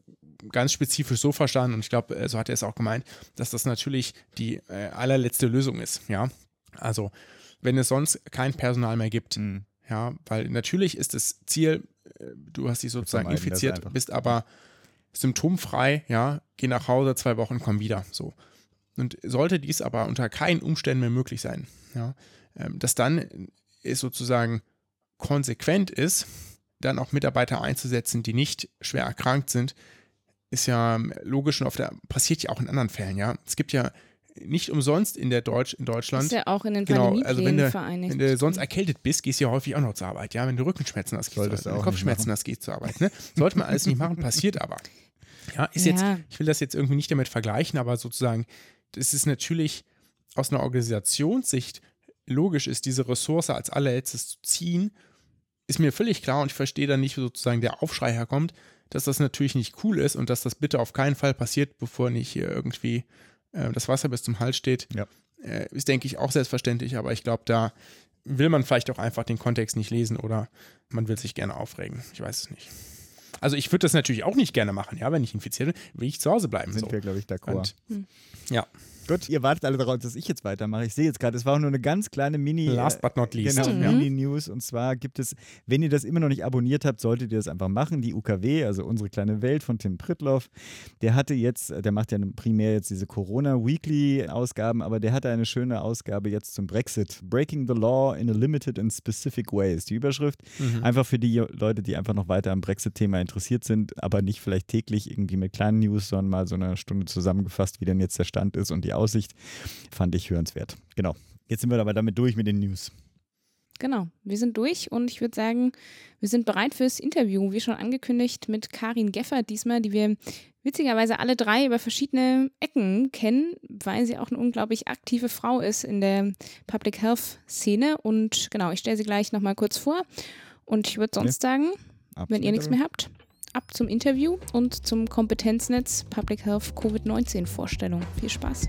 ganz spezifisch so verstanden und ich glaube, äh, so hat er es auch gemeint, dass das natürlich die äh, allerletzte Lösung ist. Ja, also wenn es sonst kein Personal mehr gibt. Mhm. Ja, weil natürlich ist das Ziel, du hast dich sozusagen infiziert, bist aber symptomfrei, ja, geh nach Hause, zwei Wochen, komm wieder. So. Und sollte dies aber unter keinen Umständen mehr möglich sein, ja, ähm, dass dann es sozusagen konsequent ist, dann auch Mitarbeiter einzusetzen, die nicht schwer erkrankt sind, ist ja logisch und auf der, passiert ja auch in anderen Fällen, ja. Es gibt ja nicht umsonst in der Deutsch, in Deutschland. Ist ja auch in den genau, also wenn du, vereinigt. Wenn du sonst erkältet bist, gehst du ja häufig auch noch zur Arbeit. Ja, wenn du Rückenschmerzen hast, gehst du zur Arbeit. Wenn du Kopfschmerzen hast, gehst du zur Arbeit. Ne? Sollte man alles nicht machen, passiert aber. Ja, ist ja. jetzt, ich will das jetzt irgendwie nicht damit vergleichen, aber sozusagen, das ist natürlich aus einer Organisationssicht logisch ist, diese Ressource als allerletztes zu ziehen ist mir völlig klar und ich verstehe dann nicht, wo sozusagen der Aufschrei herkommt, dass das natürlich nicht cool ist und dass das bitte auf keinen Fall passiert, bevor nicht hier irgendwie äh, das Wasser bis zum Hals steht. Ja. Äh, ist, denke ich, auch selbstverständlich, aber ich glaube, da will man vielleicht auch einfach den Kontext nicht lesen oder man will sich gerne aufregen. Ich weiß es nicht. Also ich würde das natürlich auch nicht gerne machen, ja, wenn ich infiziert bin, will ich zu Hause bleiben. Sind so. wir, glaube ich, d'accord. hm. Ja. Gut, ihr wartet alle darauf, dass ich jetzt weitermache. Ich sehe jetzt gerade, es war auch nur eine ganz kleine Mini. Last but not least. Genau, mhm. Mini-News. Und zwar gibt es, wenn ihr das immer noch nicht abonniert habt, solltet ihr das einfach machen. Die UKW, also unsere kleine Welt von Tim Pritloff, der hatte jetzt, der macht ja primär jetzt diese Corona-Weekly-Ausgaben, aber der hatte eine schöne Ausgabe jetzt zum Brexit. Breaking the Law in a Limited and Specific Ways. Die Überschrift. Mhm. Einfach für die Leute, die einfach noch weiter am Brexit-Thema interessiert sind, aber nicht vielleicht täglich irgendwie mit kleinen News, sondern mal so eine Stunde zusammengefasst, wie denn jetzt der Stand ist und die Aussicht. Fand ich hörenswert. Genau. Jetzt sind wir aber damit durch mit den News. Genau, wir sind durch und ich würde sagen, wir sind bereit fürs Interview, wie schon angekündigt, mit Karin Geffert diesmal, die wir witzigerweise alle drei über verschiedene Ecken kennen, weil sie auch eine unglaublich aktive Frau ist in der Public Health Szene. Und genau, ich stelle sie gleich nochmal kurz vor. Und ich würde sonst ja. sagen, Absolut. wenn ihr nichts mehr habt, ab zum Interview und zum Kompetenznetz Public Health Covid-19 Vorstellung. Viel Spaß.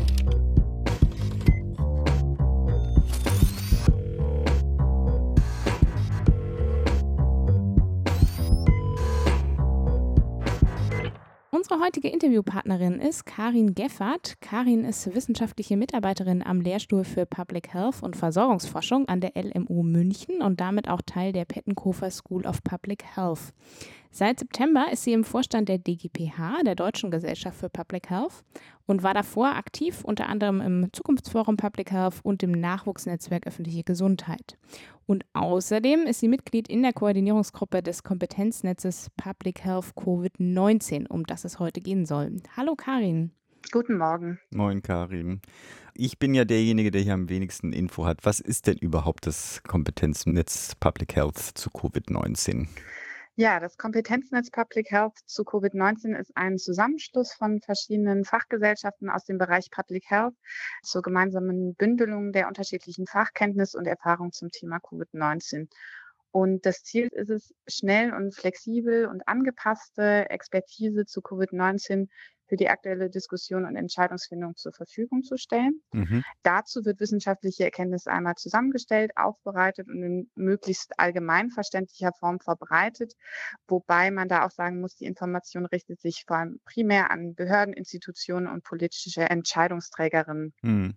Unsere heutige Interviewpartnerin ist Karin Geffert. Karin ist wissenschaftliche Mitarbeiterin am Lehrstuhl für Public Health und Versorgungsforschung an der LMU München und damit auch Teil der Pettenkofer School of Public Health. Seit September ist sie im Vorstand der DGPH, der Deutschen Gesellschaft für Public Health, und war davor aktiv unter anderem im Zukunftsforum Public Health und im Nachwuchsnetzwerk Öffentliche Gesundheit. Und außerdem ist sie Mitglied in der Koordinierungsgruppe des Kompetenznetzes Public Health Covid-19, um das es heute gehen soll. Hallo Karin. Guten Morgen. Moin Karin. Ich bin ja derjenige, der hier am wenigsten Info hat. Was ist denn überhaupt das Kompetenznetz Public Health zu Covid-19? Ja, das Kompetenznetz Public Health zu Covid-19 ist ein Zusammenschluss von verschiedenen Fachgesellschaften aus dem Bereich Public Health zur gemeinsamen Bündelung der unterschiedlichen Fachkenntnis und Erfahrung zum Thema Covid-19. Und das Ziel ist es, schnell und flexibel und angepasste Expertise zu Covid-19 für die aktuelle Diskussion und Entscheidungsfindung zur Verfügung zu stellen. Mhm. Dazu wird wissenschaftliche Erkenntnis einmal zusammengestellt, aufbereitet und in möglichst allgemein verständlicher Form verbreitet, wobei man da auch sagen muss, die Information richtet sich vor allem primär an Behörden, Institutionen und politische Entscheidungsträgerinnen. Mhm.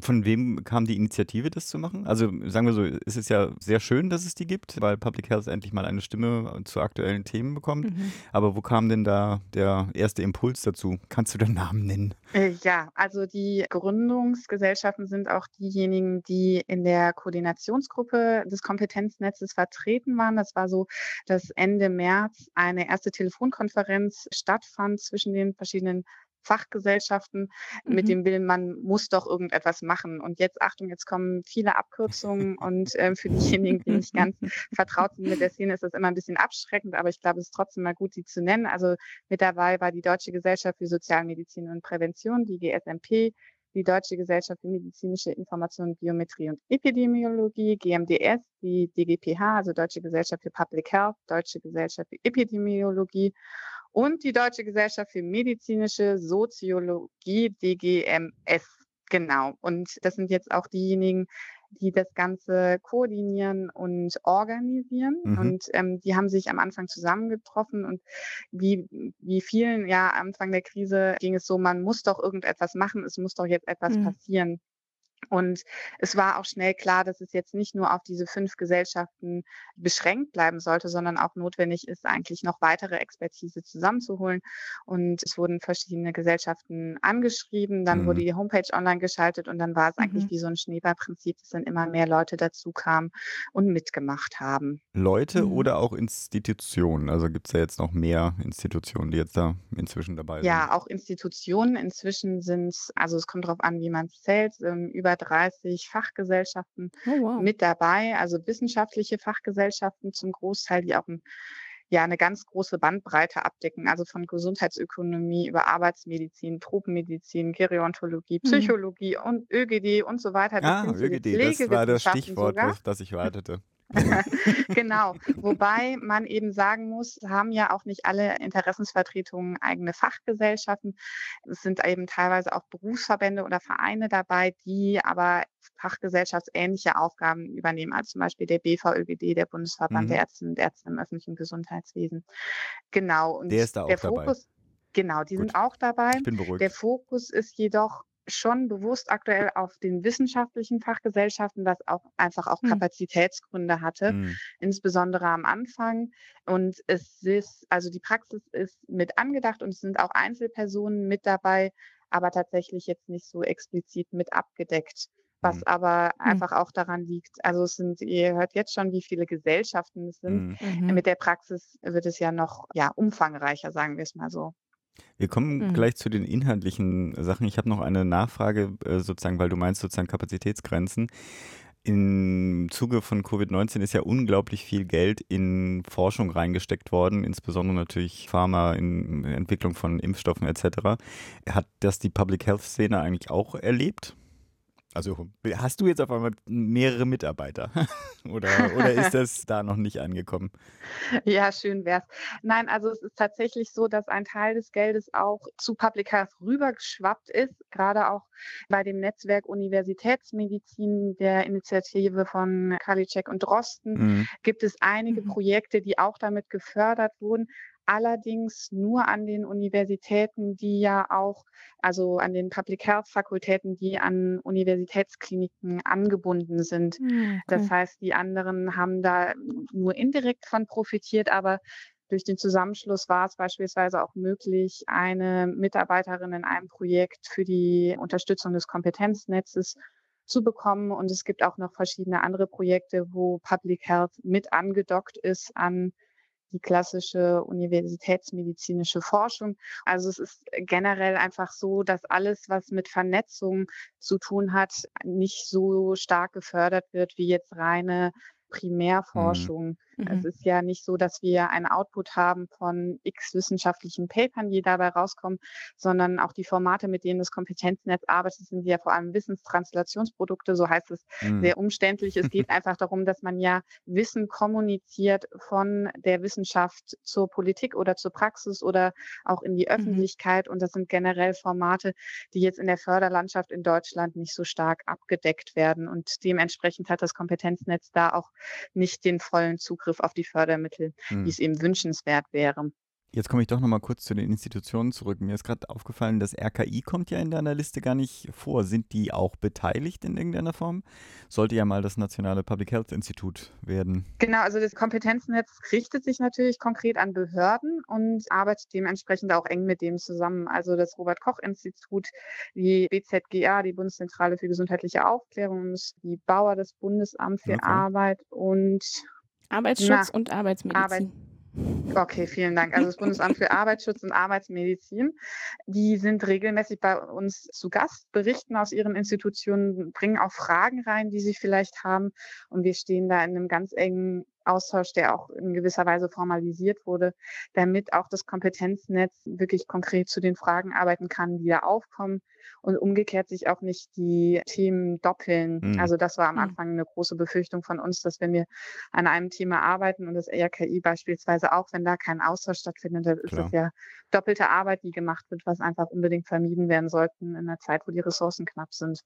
Von wem kam die Initiative, das zu machen? Also sagen wir so, es ist ja sehr schön, dass es die gibt, weil Public Health endlich mal eine Stimme zu aktuellen Themen bekommt. Mhm. Aber wo kam denn da der erste Impuls dazu? Kannst du den Namen nennen? Äh, ja, also die Gründungsgesellschaften sind auch diejenigen, die in der Koordinationsgruppe des Kompetenznetzes vertreten waren. Das war so, dass Ende März eine erste Telefonkonferenz stattfand zwischen den verschiedenen Fachgesellschaften mhm. mit dem Willen, man muss doch irgendetwas machen. Und jetzt, Achtung, jetzt kommen viele Abkürzungen und äh, für diejenigen, die nicht ganz <laughs> vertraut sind mit der Szene, ist das immer ein bisschen abschreckend, aber ich glaube, es ist trotzdem mal gut, sie zu nennen. Also mit dabei war die Deutsche Gesellschaft für Sozialmedizin und Prävention, die GSMP, die Deutsche Gesellschaft für medizinische Information, Biometrie und Epidemiologie, GMDS, die DGPH, also Deutsche Gesellschaft für Public Health, Deutsche Gesellschaft für Epidemiologie und die Deutsche Gesellschaft für medizinische Soziologie, DGMS. Genau. Und das sind jetzt auch diejenigen, die das Ganze koordinieren und organisieren. Mhm. Und ähm, die haben sich am Anfang zusammengetroffen und wie, wie vielen, ja, am Anfang der Krise ging es so, man muss doch irgendetwas machen, es muss doch jetzt etwas mhm. passieren. Und es war auch schnell klar, dass es jetzt nicht nur auf diese fünf Gesellschaften beschränkt bleiben sollte, sondern auch notwendig ist, eigentlich noch weitere Expertise zusammenzuholen. Und es wurden verschiedene Gesellschaften angeschrieben, dann mhm. wurde die Homepage online geschaltet und dann war es eigentlich mhm. wie so ein Schneeballprinzip, dass dann immer mehr Leute dazu kamen und mitgemacht haben. Leute mhm. oder auch Institutionen? Also gibt es ja jetzt noch mehr Institutionen, die jetzt da inzwischen dabei sind? Ja, auch Institutionen. Inzwischen sind es, also es kommt darauf an, wie man es zählt, ähm, über über 30 Fachgesellschaften oh, wow. mit dabei, also wissenschaftliche Fachgesellschaften zum Großteil, die auch ein, ja, eine ganz große Bandbreite abdecken, also von Gesundheitsökonomie über Arbeitsmedizin, Tropenmedizin, Gerontologie, mhm. Psychologie mhm. und ÖGD und so weiter. Ah, ÖGD, das war das Stichwort, sogar. das ich wartete. <laughs> genau. Wobei man eben sagen muss, haben ja auch nicht alle Interessensvertretungen eigene Fachgesellschaften. Es sind eben teilweise auch Berufsverbände oder Vereine dabei, die aber fachgesellschaftsähnliche Aufgaben übernehmen, als zum Beispiel der BVÖGD, der Bundesverband mhm. der Ärztinnen und Ärzte im öffentlichen Gesundheitswesen. Genau. Und der ist da auch der Fokus, dabei. Genau, die Gut. sind auch dabei. Ich bin beruhigt. Der Fokus ist jedoch schon bewusst aktuell auf den wissenschaftlichen Fachgesellschaften, was auch einfach auch hm. Kapazitätsgründe hatte, mhm. insbesondere am Anfang. Und es ist, also die Praxis ist mit angedacht und es sind auch Einzelpersonen mit dabei, aber tatsächlich jetzt nicht so explizit mit abgedeckt. Was mhm. aber mhm. einfach auch daran liegt, also es sind, ihr hört jetzt schon, wie viele Gesellschaften es sind. Mhm. Mit der Praxis wird es ja noch ja, umfangreicher, sagen wir es mal so. Wir kommen mhm. gleich zu den inhaltlichen Sachen. Ich habe noch eine Nachfrage, äh, sozusagen, weil du meinst sozusagen Kapazitätsgrenzen. Im Zuge von Covid-19 ist ja unglaublich viel Geld in Forschung reingesteckt worden, insbesondere natürlich Pharma in Entwicklung von Impfstoffen etc. Hat das die Public Health Szene eigentlich auch erlebt? Also hast du jetzt auf einmal mehrere Mitarbeiter <laughs> oder, oder ist das da noch nicht angekommen? <laughs> Ja, schön wär's. Nein, also es ist tatsächlich so, dass ein Teil des Geldes auch zu Public Health rübergeschwappt ist, gerade auch bei dem Netzwerk Universitätsmedizin der Initiative von Karliczek und Drosten mhm. gibt es einige mhm. Projekte, die auch damit gefördert wurden allerdings nur an den Universitäten, die ja auch, also an den Public Health Fakultäten, die an Universitätskliniken angebunden sind. Hm, okay. Das heißt, die anderen haben da nur indirekt von profitiert, aber durch den Zusammenschluss war es beispielsweise auch möglich, eine Mitarbeiterin in einem Projekt für die Unterstützung des Kompetenznetzes zu bekommen. Und es gibt auch noch verschiedene andere Projekte, wo Public Health mit angedockt ist an die klassische universitätsmedizinische Forschung. Also es ist generell einfach so, dass alles, was mit Vernetzung zu tun hat, nicht so stark gefördert wird wie jetzt reine Mhm. Primärforschung. Mhm. Es ist ja nicht so, dass wir einen Output haben von x wissenschaftlichen Papern, die dabei rauskommen, sondern auch die Formate, mit denen das Kompetenznetz arbeitet, sind ja vor allem Wissenstranslationsprodukte, so heißt es mhm. sehr umständlich. Es geht <laughs> einfach darum, dass man ja Wissen kommuniziert von der Wissenschaft zur Politik oder zur Praxis oder auch in die mhm. Öffentlichkeit. Mhm. Und das sind generell Formate, die jetzt in der Förderlandschaft in Deutschland nicht so stark abgedeckt werden. Und dementsprechend hat das Kompetenznetz da auch nicht den vollen Zugriff auf die Fördermittel, hm. wie es eben wünschenswert wäre. Jetzt komme ich doch nochmal kurz zu den Institutionen zurück. Mir ist gerade aufgefallen, das RKI kommt ja in deiner Liste gar nicht vor. Sind die auch beteiligt in irgendeiner Form? Sollte ja mal das Nationale Public Health Institut werden. Genau, also das Kompetenznetz richtet sich natürlich konkret an Behörden und arbeitet dementsprechend auch eng mit dem zusammen. Also das Robert Koch Institut, die BZGA, die Bundeszentrale für gesundheitliche Aufklärung, die Bauer, das Bundesamt für okay. Arbeit und Arbeitsschutz na, und Arbeitsmedizin. Arbeit Okay, vielen Dank. Also das Bundesamt für Arbeitsschutz und Arbeitsmedizin, die sind regelmäßig bei uns zu Gast, berichten aus ihren Institutionen, bringen auch Fragen rein, die sie vielleicht haben. Und wir stehen da in einem ganz engen Austausch, der auch in gewisser Weise formalisiert wurde, damit auch das Kompetenznetz wirklich konkret zu den Fragen arbeiten kann, die da aufkommen und umgekehrt sich auch nicht die Themen doppeln. Mhm. Also das war am mhm. Anfang eine große Befürchtung von uns, dass wenn wir an einem Thema arbeiten und das RKI beispielsweise auch, wenn da kein Austausch stattfindet, dann ist das ja doppelte Arbeit, die gemacht wird, was einfach unbedingt vermieden werden sollten in einer Zeit, wo die Ressourcen knapp sind.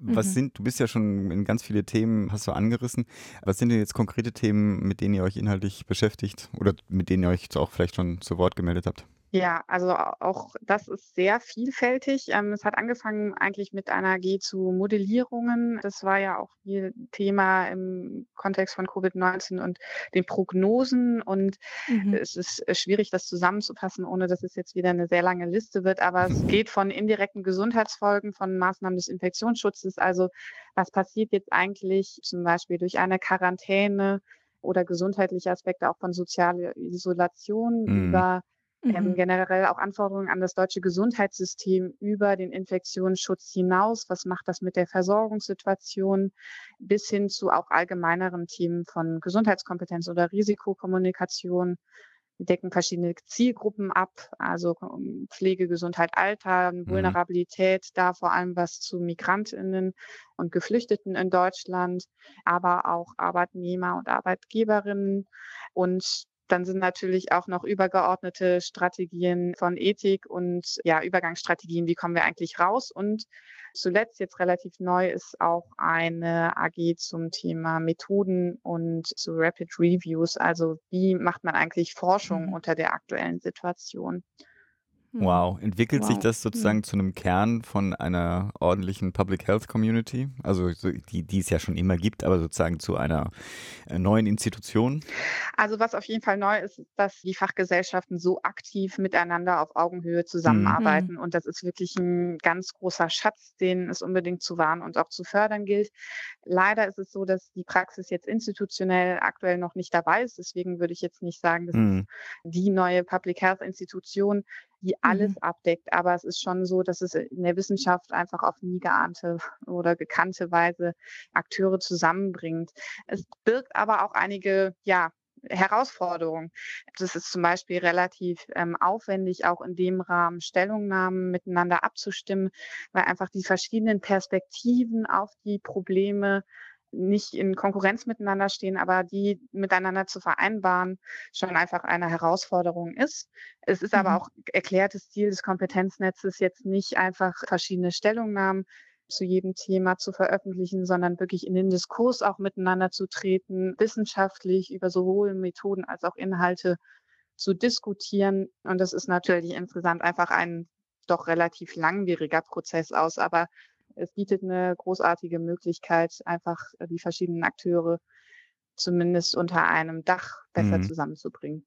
Was mhm. sind, du bist ja schon in ganz viele Themen, hast du angerissen. Was sind denn jetzt konkrete Themen, mit denen ihr euch inhaltlich beschäftigt oder mit denen ihr euch auch vielleicht schon zu Wort gemeldet habt? Ja, also auch das ist sehr vielfältig. Ähm, es hat angefangen eigentlich mit einer G zu Modellierungen. Das war ja auch viel Thema im Kontext von Covid-19 und den Prognosen. Und mhm. es ist äh, schwierig, das zusammenzufassen, ohne dass es jetzt wieder eine sehr lange Liste wird. Aber es <laughs> geht von indirekten Gesundheitsfolgen, von Maßnahmen des Infektionsschutzes. Also was passiert jetzt eigentlich zum Beispiel durch eine Quarantäne oder gesundheitliche Aspekte auch von sozialer Isolation mhm. über ähm, mhm. generell auch Anforderungen an das deutsche Gesundheitssystem über den Infektionsschutz hinaus. Was macht das mit der Versorgungssituation bis hin zu auch allgemeineren Themen von Gesundheitskompetenz oder Risikokommunikation? Wir decken verschiedene Zielgruppen ab, also Pflege, Gesundheit, Alter, mhm. Vulnerabilität, da vor allem was zu Migrantinnen und Geflüchteten in Deutschland, aber auch Arbeitnehmer und Arbeitgeberinnen und dann sind natürlich auch noch übergeordnete Strategien von Ethik und ja, Übergangsstrategien, wie kommen wir eigentlich raus. Und zuletzt jetzt relativ neu ist auch eine AG zum Thema Methoden und zu Rapid Reviews. Also wie macht man eigentlich Forschung mhm. unter der aktuellen Situation? Wow, entwickelt wow. sich das sozusagen mhm. zu einem Kern von einer ordentlichen Public Health Community? Also die, die es ja schon immer gibt, aber sozusagen zu einer äh, neuen Institution? Also was auf jeden Fall neu ist, dass die Fachgesellschaften so aktiv miteinander auf Augenhöhe zusammenarbeiten. Mhm. Und das ist wirklich ein ganz großer Schatz, den es unbedingt zu wahren und auch zu fördern gilt. Leider ist es so, dass die Praxis jetzt institutionell aktuell noch nicht dabei ist. Deswegen würde ich jetzt nicht sagen, das mhm. ist die neue Public Health Institution die alles mhm. abdeckt. Aber es ist schon so, dass es in der Wissenschaft einfach auf nie geahnte <laughs> oder gekannte Weise Akteure zusammenbringt. Es birgt aber auch einige, ja, Herausforderungen. Das ist zum Beispiel relativ ähm, aufwendig, auch in dem Rahmen Stellungnahmen miteinander abzustimmen, weil einfach die verschiedenen Perspektiven auf die Probleme nicht in Konkurrenz miteinander stehen, aber die miteinander zu vereinbaren, schon einfach eine Herausforderung ist. Es ist mhm. aber auch erklärtes Ziel des Kompetenznetzes, jetzt nicht einfach verschiedene Stellungnahmen zu jedem Thema zu veröffentlichen, sondern wirklich in den Diskurs auch miteinander zu treten, wissenschaftlich über sowohl Methoden als auch Inhalte zu diskutieren. Und das ist natürlich insgesamt einfach ein doch relativ langwieriger Prozess aus, aber es bietet eine großartige Möglichkeit, einfach äh, die verschiedenen Akteure zumindest unter einem Dach besser mhm. zusammenzubringen.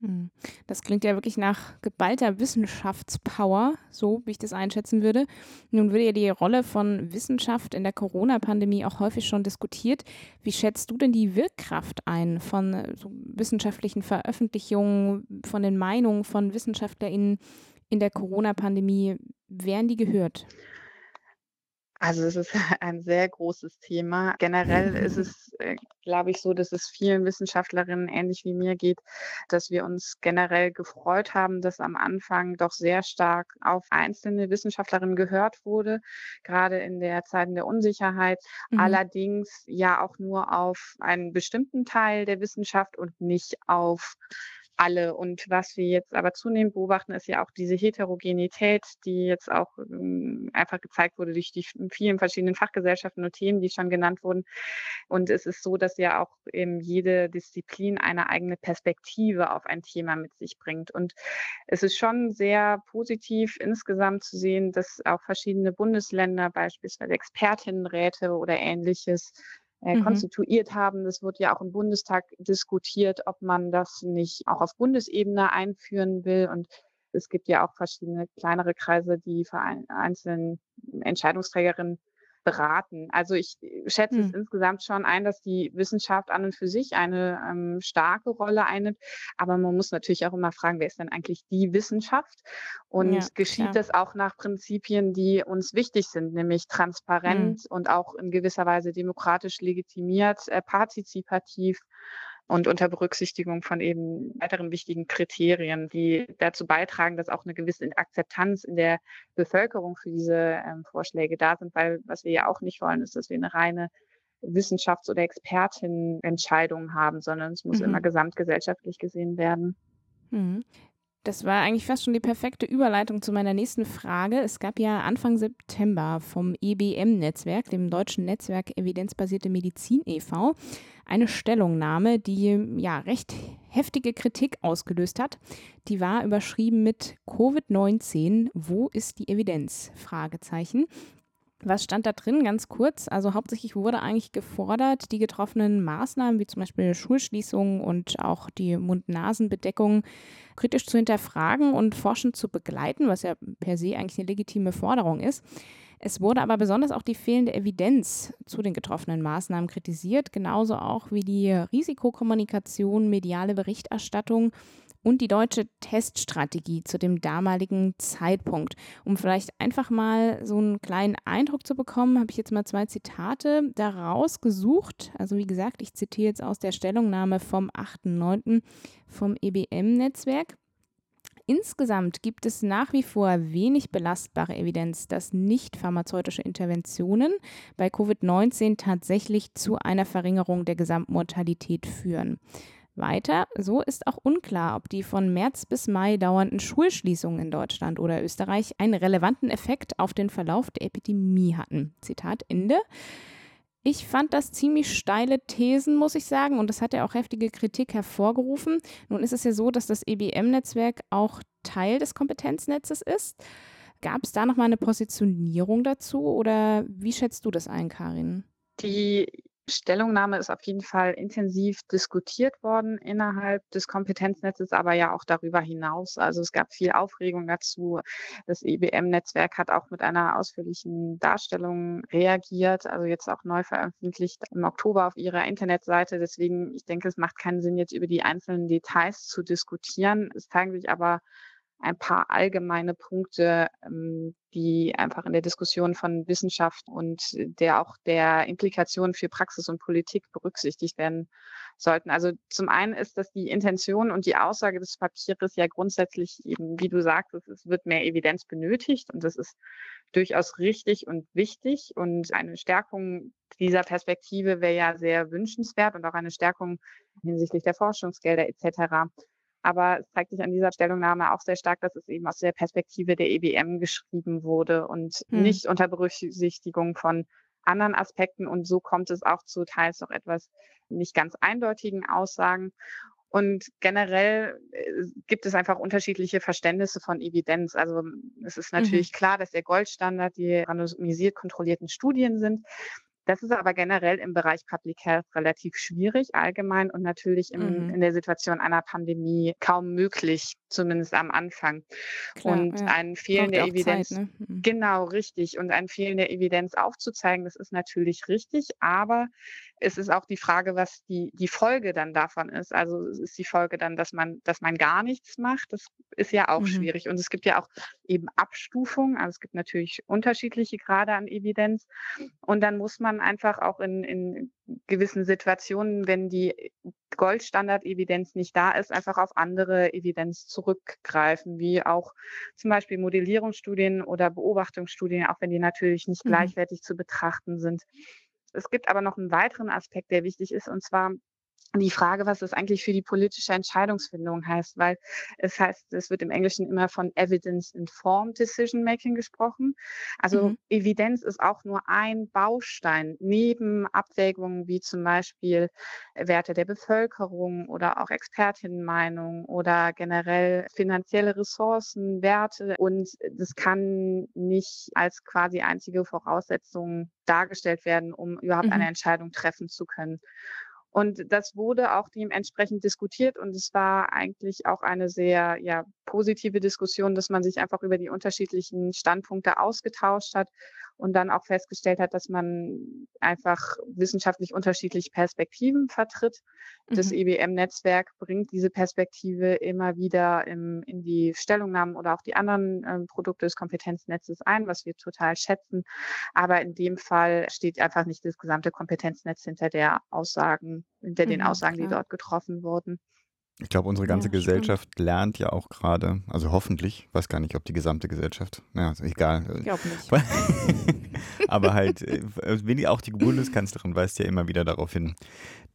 Mhm. Das klingt ja wirklich nach geballter Wissenschaftspower, so wie ich das einschätzen würde. Nun wird ja die Rolle von Wissenschaft in der Corona-Pandemie auch häufig schon diskutiert. Wie schätzt du denn die Wirkkraft ein von äh, so wissenschaftlichen Veröffentlichungen, von den Meinungen von WissenschaftlerInnen in der Corona-Pandemie? Werden die gehört? Also es ist <laughs> ein sehr großes Thema. Generell ist <laughs> es, äh, glaube ich, so, dass es vielen Wissenschaftlerinnen ähnlich wie mir geht, dass wir uns generell gefreut haben, dass am Anfang doch sehr stark auf einzelne Wissenschaftlerinnen gehört wurde, gerade in der Zeit der Unsicherheit. Mhm. Allerdings ja auch nur auf einen bestimmten Teil der Wissenschaft und nicht auf alle. Und was wir jetzt aber zunehmend beobachten, ist ja auch diese Heterogenität, die jetzt auch ähm, einfach gezeigt wurde durch die vielen verschiedenen Fachgesellschaften und Themen, die schon genannt wurden. Und es ist so, dass ja auch eben jede Disziplin eine eigene Perspektive auf ein Thema mit sich bringt. Und es ist schon sehr positiv insgesamt zu sehen, dass auch verschiedene Bundesländer, beispielsweise Expertinnenräte oder ähnliches, äh, mhm. konstituiert haben. Das wird ja auch im Bundestag diskutiert, ob man das nicht auch auf Bundesebene einführen will. Und es gibt ja auch verschiedene kleinere Kreise, die für einzelne Entscheidungsträgerinnen beraten. Also ich äh, schätze hm. es insgesamt schon ein, dass die Wissenschaft an und für sich eine ähm, starke Rolle einnimmt. Aber man muss natürlich auch immer fragen, wer ist denn eigentlich die Wissenschaft? Und ja, geschieht klar. das auch nach Prinzipien, die uns wichtig sind, nämlich hm. transparent hm. und auch in gewisser Weise demokratisch legitimiert, äh, partizipativ und unter Berücksichtigung von eben weiteren wichtigen Kriterien, die dazu beitragen, dass auch eine gewisse Akzeptanz in der Bevölkerung für diese ähm, Vorschläge da sind, weil was wir ja auch nicht wollen, ist, dass wir eine reine Wissenschafts- oder Expertinnenentscheidung haben, sondern es muss mhm. immer gesamtgesellschaftlich gesehen werden. Das war eigentlich fast schon die perfekte Überleitung zu meiner nächsten Frage. Es gab ja Anfang September vom EBM-Netzwerk, dem deutschen Netzwerk Evidenzbasierte Medizin e.V., eine Stellungnahme, die ja recht heftige Kritik ausgelöst hat. Die war überschrieben mit Covid-19, wo ist die Evidenz? Fragezeichen. Was stand da drin? Ganz kurz. Also hauptsächlich wurde eigentlich gefordert, die getroffenen Maßnahmen, wie zum Beispiel Schulschließungen und auch die Mund-Nasen-Bedeckung, kritisch zu hinterfragen und forschend zu begleiten, was ja per se eigentlich eine legitime Forderung ist. Es wurde aber besonders auch die fehlende Evidenz zu den getroffenen Maßnahmen kritisiert, genauso auch wie die Risikokommunikation, mediale Berichterstattung und die deutsche Teststrategie zu dem damaligen Zeitpunkt. Um vielleicht einfach mal so einen kleinen Eindruck zu bekommen, habe ich jetzt mal zwei Zitate daraus gesucht. Also wie gesagt, ich zitiere jetzt aus der Stellungnahme vom 8.9. vom EBM-Netzwerk. Insgesamt gibt es nach wie vor wenig belastbare Evidenz, dass nicht pharmazeutische Interventionen bei Covid-19 tatsächlich zu einer Verringerung der Gesamtmortalität führen. Weiter, so ist auch unklar, ob die von März bis Mai dauernden Schulschließungen in Deutschland oder Österreich einen relevanten Effekt auf den Verlauf der Epidemie hatten. Zitat Ende. Ich fand das ziemlich steile Thesen, muss ich sagen, und das hat ja auch heftige Kritik hervorgerufen. Nun ist es ja so, dass das EBM-Netzwerk auch Teil des Kompetenznetzes ist. Gab es da nochmal eine Positionierung dazu oder wie schätzt du das ein, Karin? Die Stellungnahme ist auf jeden Fall intensiv diskutiert worden innerhalb des Kompetenznetzes, aber ja auch darüber hinaus. Also es gab viel Aufregung dazu. Das EBM-Netzwerk hat auch mit einer ausführlichen Darstellung reagiert, also jetzt auch neu veröffentlicht im Oktober auf ihrer Internetseite. Deswegen, ich denke, es macht keinen Sinn, jetzt über die einzelnen Details zu diskutieren. Es zeigen sich aber ein paar allgemeine Punkte, ähm, die einfach in der Diskussion von Wissenschaft und der auch der Implikationen für Praxis und Politik berücksichtigt werden sollten. Also zum einen ist das die Intention und die Aussage des Papiers ja grundsätzlich eben, wie du sagst, es wird mehr Evidenz benötigt und das ist durchaus richtig und wichtig und eine Stärkung dieser Perspektive wäre ja sehr wünschenswert und auch eine Stärkung hinsichtlich der Forschungsgelder etc. Aber es zeigt sich an dieser Stellungnahme auch sehr stark, dass es eben aus der Perspektive der EBM geschrieben wurde und hm. nicht unter Berücksichtigung von anderen Aspekten. Und so kommt es auch zu teils auch etwas nicht ganz eindeutigen Aussagen. Und generell äh, gibt es einfach unterschiedliche Verständnisse von Evidenz. Also es ist mhm. natürlich mhm. klar, dass der Goldstandard die randomisiert kontrollierten Studien sind. Das ist aber generell im Bereich Public Health relativ schwierig, allgemein und natürlich im, mhm. in der Situation einer Pandemie kaum möglich, zumindest am Anfang. Klar, und ja. ein Fehlen der Evidenz, Zeit, ne? mhm. genau richtig, und ein Fehlen der Evidenz aufzuzeigen, das ist natürlich richtig, aber es ist auch die Frage, was die, die Folge dann davon ist. Also es ist die Folge dann, dass man, dass man gar nichts macht. Das ist ja auch mhm. schwierig. Und es gibt ja auch eben Abstufungen. Also es gibt natürlich unterschiedliche Grade an Evidenz. Und dann muss man einfach auch in, in gewissen Situationen, wenn die Goldstandard-Evidenz nicht da ist, einfach auf andere Evidenz zurückgreifen, wie auch zum Beispiel Modellierungsstudien oder Beobachtungsstudien, auch wenn die natürlich nicht mhm. gleichwertig zu betrachten sind. Es gibt aber noch einen weiteren Aspekt, der wichtig ist, und zwar die Frage, was das eigentlich für die politische Entscheidungsfindung heißt, weil es heißt, es wird im Englischen immer von Evidence-Informed Decision Making gesprochen. Also mhm. Evidenz ist auch nur ein Baustein neben Abwägungen wie zum Beispiel Werte der Bevölkerung oder auch Expertinnenmeinung oder generell finanzielle Ressourcen, Werte. Und das kann nicht als quasi einzige Voraussetzung dargestellt werden, um überhaupt mhm. eine Entscheidung treffen zu können. Und das wurde auch dementsprechend diskutiert und es war eigentlich auch eine sehr ja, positive Diskussion, dass man sich einfach über die unterschiedlichen Standpunkte ausgetauscht hat und dann auch festgestellt hat, dass man einfach wissenschaftlich unterschiedliche Perspektiven vertritt. Mhm. Das EBM-Netzwerk bringt diese Perspektive immer wieder im, in die Stellungnahmen oder auch die anderen äh, Produkte des Kompetenznetzes ein, was wir total schätzen. Aber in dem Fall steht einfach nicht das gesamte Kompetenznetz hinter der Aussagen, hinter mhm, den Aussagen, klar. die dort getroffen wurden. Ich glaube, unsere ganze ja, Gesellschaft stimmt. lernt ja auch gerade, also hoffentlich, weiß gar nicht, ob die gesamte Gesellschaft, naja, ist egal. Ich glaube nicht. <laughs> Aber halt, äh, auch die Bundeskanzlerin weist ja immer wieder darauf hin,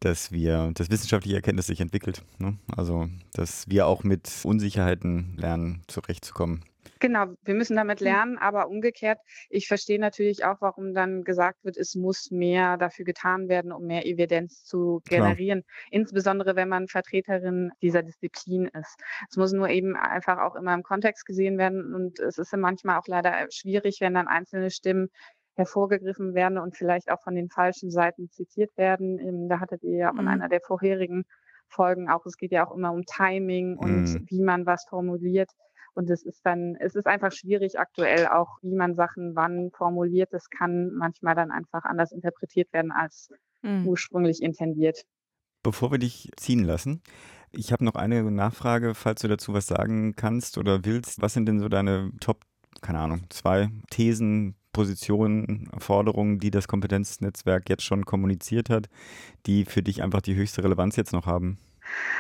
dass wir, dass wissenschaftliche Erkenntnis sich entwickelt. Ne? Also, dass wir auch mit Unsicherheiten lernen, zurechtzukommen. Genau, wir müssen damit hm. lernen, aber umgekehrt, ich verstehe natürlich auch, warum dann gesagt wird, es muss mehr dafür getan werden, um mehr Evidenz zu generieren, Klar. insbesondere wenn man Vertreterin dieser Disziplin ist. Es muss nur eben einfach auch immer im Kontext gesehen werden und es ist manchmal auch leider schwierig, wenn dann einzelne Stimmen hervorgegriffen werden und vielleicht auch von den falschen Seiten zitiert werden. Ähm, da hattet ihr ja auch in mhm. einer der vorherigen Folgen auch, es geht ja auch immer um Timing und mhm. wie man was formuliert. Und es ist dann, es ist einfach schwierig aktuell auch, wie man Sachen wann formuliert. Das kann manchmal dann einfach anders interpretiert werden als mhm. ursprünglich intendiert. Bevor wir dich ziehen lassen, ich habe noch eine Nachfrage, falls du dazu was sagen kannst oder willst. Was sind denn so deine Top, keine Ahnung, zwei Thesen, Positionen, Forderungen, die das Kompetenznetzwerk jetzt schon kommuniziert hat, die für dich einfach die höchste Relevanz jetzt noch haben?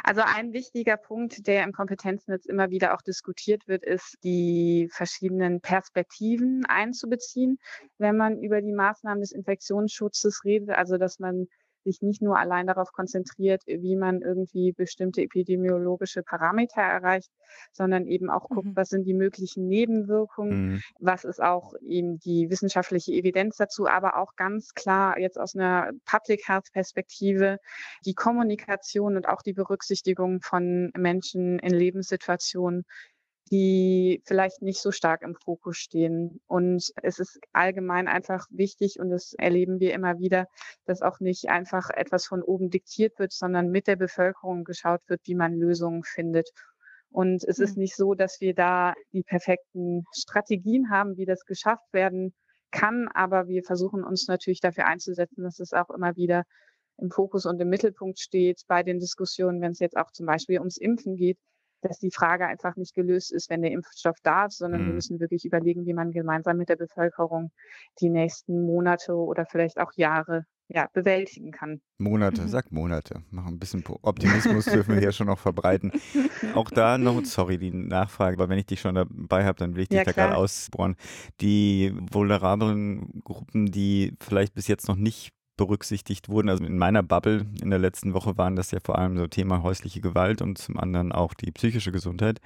Also ein wichtiger Punkt, der im Kompetenznetz immer wieder auch diskutiert wird, ist, die verschiedenen Perspektiven einzubeziehen, wenn man über die Maßnahmen des Infektionsschutzes redet. Also dass man sich nicht nur allein darauf konzentriert, wie man irgendwie bestimmte epidemiologische Parameter erreicht, sondern eben auch guckt, mhm. was sind die möglichen Nebenwirkungen, mhm. was ist auch eben die wissenschaftliche Evidenz dazu, aber auch ganz klar jetzt aus einer Public Health Perspektive die Kommunikation und auch die Berücksichtigung von Menschen in Lebenssituationen, die vielleicht nicht so stark im Fokus stehen. Und es ist allgemein einfach wichtig und das erleben wir immer wieder, dass auch nicht einfach etwas von oben diktiert wird, sondern mit der Bevölkerung geschaut wird, wie man Lösungen findet. Und es ist hm. nicht so, dass wir da die perfekten Strategien haben, wie das geschafft werden kann, aber wir versuchen uns natürlich dafür einzusetzen, dass es auch immer wieder im Fokus und im Mittelpunkt steht bei den Diskussionen, wenn es jetzt auch zum Beispiel ums Impfen geht, dass die Frage einfach nicht gelöst ist, wenn der Impfstoff da ist, sondern mhm. wir müssen wirklich überlegen, wie man gemeinsam mit der Bevölkerung die nächsten Monate oder vielleicht auch Jahre ja, bewältigen kann. Monate, mhm. sag Monate. Mach ein bisschen Optimismus dürfen wir hier schon noch verbreiten. Auch da noch, sorry, die Nachfrage, weil wenn ich dich schon dabei habe, dann will ich dich ja, da gerade ausbohren. Die vulnerablen Gruppen, die vielleicht bis jetzt noch nicht berücksichtigt wurden. Also in meiner Bubble in der letzten Woche waren das ja vor allem so Thema häusliche Gewalt und zum anderen auch die psychische Gesundheit.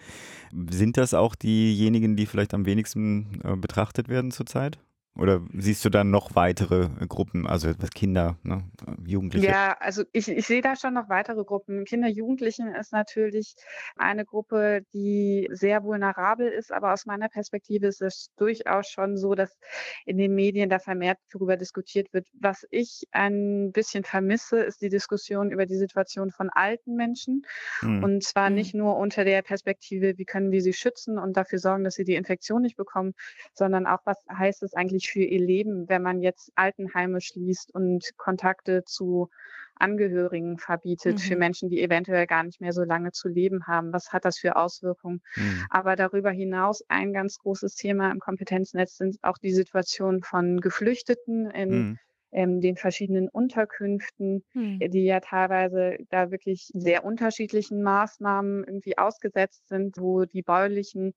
Sind das auch diejenigen, die vielleicht am wenigsten äh, betrachtet werden zurzeit? Oder siehst du dann noch weitere Gruppen, also Kinder, ne, Jugendliche? Ja, also ich, ich sehe da schon noch weitere Gruppen. Kinder, Jugendlichen ist natürlich eine Gruppe, die sehr vulnerabel ist, aber aus meiner Perspektive ist es durchaus schon so, dass in den Medien da vermehrt darüber diskutiert wird. Was ich ein bisschen vermisse, ist die Diskussion über die Situation von alten Menschen. Mhm. Und zwar mhm. nicht nur unter der Perspektive, wie können wir sie schützen und dafür sorgen, dass sie die Infektion nicht bekommen, sondern auch, was heißt es eigentlich, wichtig für ihr Leben, wenn man jetzt Altenheime schließt und Kontakte zu Angehörigen verbietet, mhm. für Menschen, die eventuell gar nicht mehr so lange zu leben haben. Was hat das für Auswirkungen? Mhm. Aber darüber hinaus ein ganz großes Thema im Kompetenznetz sind auch die Situation von Geflüchteten in mhm ähm, den verschiedenen Unterkünften, hm. die ja teilweise da wirklich sehr unterschiedlichen Maßnahmen irgendwie ausgesetzt sind, wo die baulichen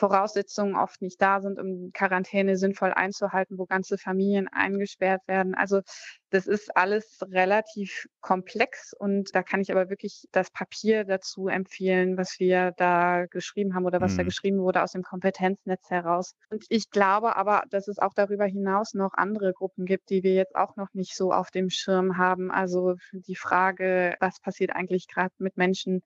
Voraussetzungen oft nicht da sind, um Quarantäne sinnvoll einzuhalten, wo ganze Familien eingesperrt werden. Also Das ist alles relativ komplex und da kann ich aber wirklich das Papier dazu empfehlen, was wir da geschrieben haben oder was mhm. da geschrieben wurde aus dem Kompetenznetz heraus. Und ich glaube aber, dass es auch darüber hinaus noch andere Gruppen gibt, die wir jetzt auch noch nicht so auf dem Schirm haben. Also die Frage, was passiert eigentlich gerade mit Menschen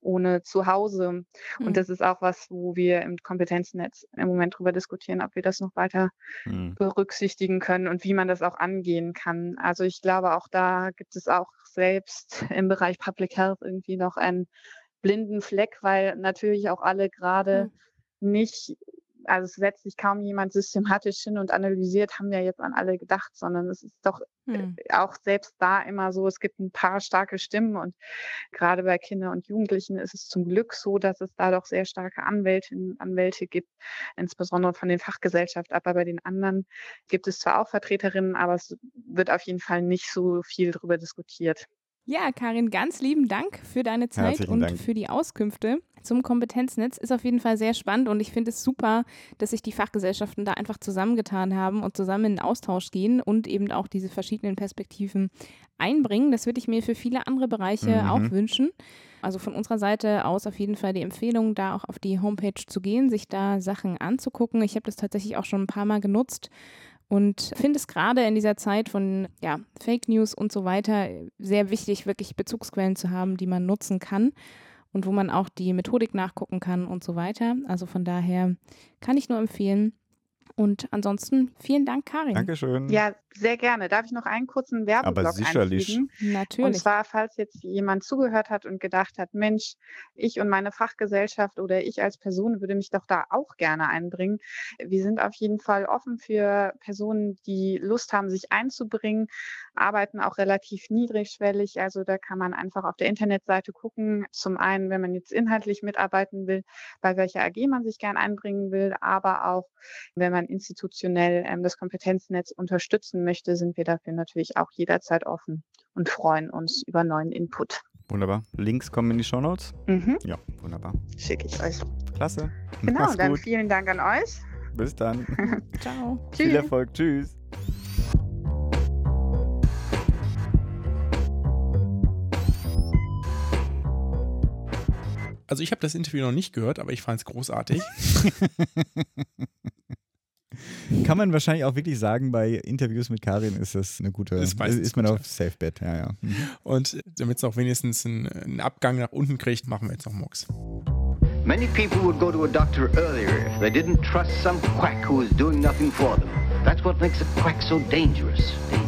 ohne Zuhause? Mhm. Und das ist auch was, wo wir im Kompetenznetz im Moment drüber diskutieren, ob wir das noch weiter mhm. berücksichtigen können und wie man das auch angehen kann. Also ich glaube, auch da gibt es auch selbst <laughs> im Bereich Public Health irgendwie noch einen blinden Fleck, weil natürlich auch alle gerade mhm. nicht also es setzt sich kaum jemand systematisch hin und analysiert, haben wir jetzt an alle gedacht, sondern es ist doch hm. auch selbst da immer so, es gibt ein paar starke Stimmen und gerade bei Kindern und Jugendlichen ist es zum Glück so, dass es da doch sehr starke Anwältinnen und Anwälte gibt, insbesondere von den Fachgesellschaften, aber bei den anderen gibt es zwar auch Vertreterinnen, aber es wird auf jeden Fall nicht so viel darüber diskutiert. Ja, Karin, ganz lieben Dank für deine Zeit Herzlichen und Dank. für die Auskünfte zum Kompetenznetz. Ist auf jeden Fall sehr spannend und ich finde es super, dass sich die Fachgesellschaften da einfach zusammengetan haben und zusammen in den Austausch gehen und eben auch diese verschiedenen Perspektiven einbringen. Das würde ich mir für viele andere Bereiche mhm. auch wünschen. Also von unserer Seite aus auf jeden Fall die Empfehlung, da auch auf die Homepage zu gehen, sich da Sachen anzugucken. Ich habe das tatsächlich auch schon ein paar Mal genutzt und finde es gerade in dieser Zeit von ja, Fake News und so weiter sehr wichtig, wirklich Bezugsquellen zu haben, die man nutzen kann und wo man auch die Methodik nachgucken kann und so weiter. Also von daher kann ich nur empfehlen, und ansonsten vielen Dank, Karin. Dankeschön. Ja, sehr gerne. Darf ich noch einen kurzen Werbeblock Aber sicherlich. einfügen? Natürlich. Und zwar, falls jetzt jemand zugehört hat und gedacht hat, Mensch, ich und meine Fachgesellschaft oder ich als Person würde mich doch da auch gerne einbringen. Wir sind auf jeden Fall offen für Personen, die Lust haben, sich einzubringen, arbeiten auch relativ niedrigschwellig. Also da kann man einfach auf der Internetseite gucken. Zum einen, wenn man jetzt inhaltlich mitarbeiten will, bei welcher AG man sich gern einbringen will, aber auch, wenn man institutionell ähm, das Kompetenznetz unterstützen möchte, sind wir dafür natürlich auch jederzeit offen und freuen uns über neuen Input. Wunderbar. Links kommen in die Show Notes. Mhm. Ja, wunderbar. Schicke ich euch. Klasse. Genau, Mach's dann gut. vielen Dank an euch. Bis dann. <laughs> Ciao. Viel Erfolg. Tschüss. Also ich habe das Interview noch nicht gehört, aber ich fand es großartig. <laughs> Kann man wahrscheinlich auch wirklich sagen, bei Interviews mit Karin ist das eine gute, ist, ist man auf Safe Bet, ja, ja. Mhm. Und damit es auch wenigstens einen, einen, Abgang nach unten kriegt, machen wir jetzt noch Mux. Many people would go to a doctor earlier if they didn't trust some quack who is doing nothing for them. That's what makes a quack so dangerous. dangerous.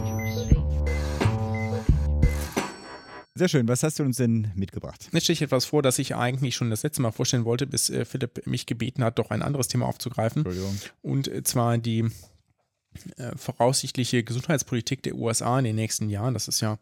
Sehr schön. Was hast du uns denn mitgebracht? Jetzt stehe ich etwas vor, das ich eigentlich schon das letzte Mal vorstellen wollte, bis äh, Philipp mich gebeten hat, doch ein anderes Thema aufzugreifen. Entschuldigung. Und äh, zwar die äh, voraussichtliche Gesundheitspolitik der USA in den nächsten Jahren. Das ist ja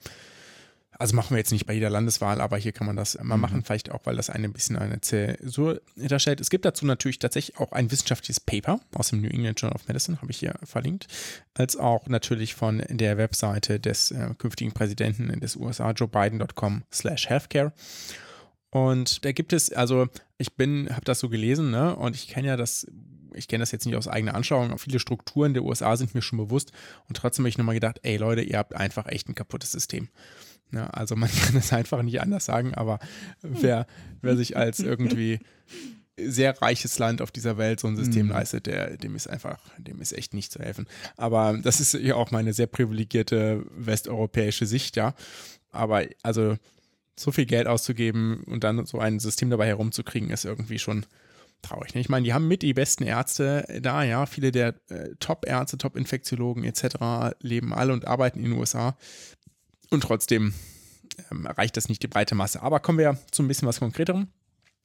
also machen wir jetzt nicht bei jeder Landeswahl, aber hier kann man das mal mhm. machen, vielleicht auch, weil das eine ein bisschen eine Zäsur darstellt. Es gibt dazu natürlich tatsächlich auch ein wissenschaftliches Paper aus dem New England Journal of Medicine, habe ich hier verlinkt, als auch natürlich von der Webseite des äh, künftigen Präsidenten des USA, Joe Biden.com slash healthcare. Und da gibt es, also ich bin, habe das so gelesen, ne, und ich kenne ja das ich kenne das jetzt nicht aus eigener Anschauung, aber viele Strukturen der USA sind mir schon bewusst und trotzdem habe ich nochmal gedacht, ey Leute, ihr habt einfach echt ein kaputtes System. Ja, also man <laughs> kann es einfach nicht anders sagen, aber wer, wer sich als irgendwie sehr reiches Land auf dieser Welt so ein System mhm. leistet, der, dem ist einfach, dem ist echt nicht zu helfen. Aber das ist ja auch meine sehr privilegierte westeuropäische Sicht, ja. Aber also so viel Geld auszugeben und dann so ein System dabei herumzukriegen, ist irgendwie schon traurig. Ne? Ich meine, die haben mit die besten Ärzte da, ja. Viele der äh, Top-Ärzte, Top-Infektiologen etc. leben alle und arbeiten in den USA. Und trotzdem ähm, erreicht das nicht die breite Masse. Aber kommen wir zu ein bisschen was Konkreterem.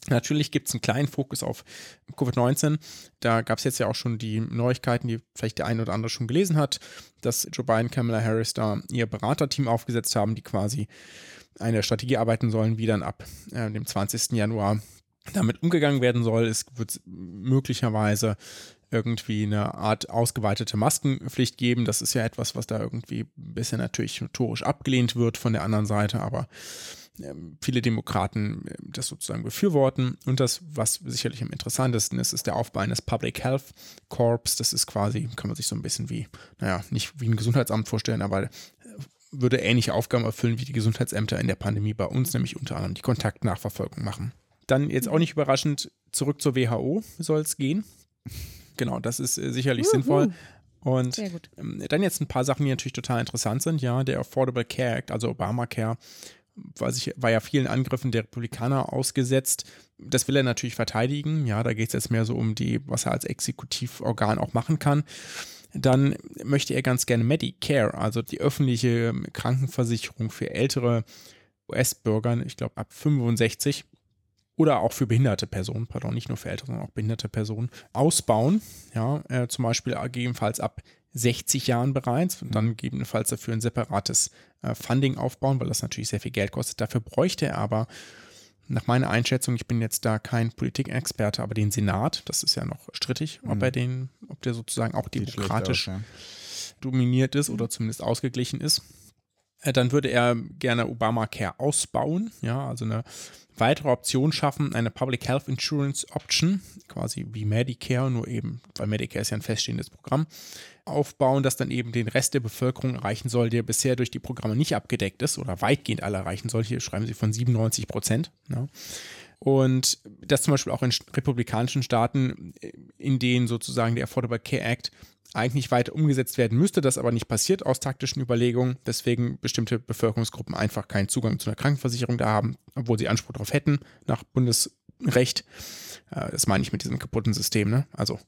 Natürlich gibt es einen kleinen Fokus auf Covid-19. Da gab es jetzt ja auch schon die Neuigkeiten, die vielleicht der eine oder andere schon gelesen hat, dass Joe Biden, Kamala Harris da ihr Beraterteam aufgesetzt haben, die quasi eine Strategie arbeiten sollen, wie dann ab äh, dem 20. Januar damit umgegangen werden soll. Es wird möglicherweise irgendwie eine Art ausgeweitete Maskenpflicht geben. Das ist ja etwas, was da irgendwie bisher natürlich notorisch abgelehnt wird von der anderen Seite, aber ähm, viele Demokraten ähm, das sozusagen befürworten. Und das, was sicherlich am interessantesten ist, ist der Aufbau eines Public Health Corps. Das ist quasi, kann man sich so ein bisschen wie, naja, nicht wie ein Gesundheitsamt vorstellen, aber würde ähnliche Aufgaben erfüllen wie die Gesundheitsämter in der Pandemie bei uns, nämlich unter anderem die Kontaktnachverfolgung machen. Dann jetzt auch nicht überraschend, zurück zur WHO soll es gehen. Genau, das ist äh, sicherlich Uhu. sinnvoll. Und ähm, dann jetzt ein paar Sachen, die natürlich total interessant sind. Ja, der Affordable Care Act, also Obamacare, war, sich, war ja vielen Angriffen der Republikaner ausgesetzt. Das will er natürlich verteidigen. Ja, da geht es jetzt mehr so um die, was er als Exekutivorgan auch machen kann. Dann möchte er ganz gerne Medicare, also die öffentliche Krankenversicherung für ältere US-Bürger, ich glaube ab 65 oder auch für behinderte Personen, pardon, nicht nur für ältere, sondern auch behinderte Personen, ausbauen. Ja, äh, zum Beispiel gegebenenfalls ab 60 Jahren bereits und dann gegebenenfalls dafür ein separates äh, Funding aufbauen, weil das natürlich sehr viel Geld kostet. Dafür bräuchte er aber nach meiner Einschätzung, ich bin jetzt da kein Politikexperte, aber den Senat, das ist ja noch strittig, mhm. ob er den, ob der sozusagen auch demokratisch aus, ja. dominiert ist oder zumindest ausgeglichen ist. Äh, dann würde er gerne Obamacare ausbauen, ja, also eine weitere Option schaffen, eine Public Health Insurance Option, quasi wie Medicare, nur eben, weil Medicare ist ja ein feststehendes Programm, aufbauen, das dann eben den Rest der Bevölkerung erreichen soll, der bisher durch die Programme nicht abgedeckt ist oder weitgehend alle erreichen soll. Hier schreiben sie von 97 Prozent. Ja. Und das zum Beispiel auch in republikanischen Staaten, in denen sozusagen der Affordable Care Act eigentlich weiter umgesetzt werden müsste, das aber nicht passiert aus taktischen Überlegungen, weswegen bestimmte Bevölkerungsgruppen einfach keinen Zugang zu einer Krankenversicherung da haben, obwohl sie Anspruch darauf hätten, nach Bundesrecht. Äh, das meine ich mit diesem kaputten System, ne? Also,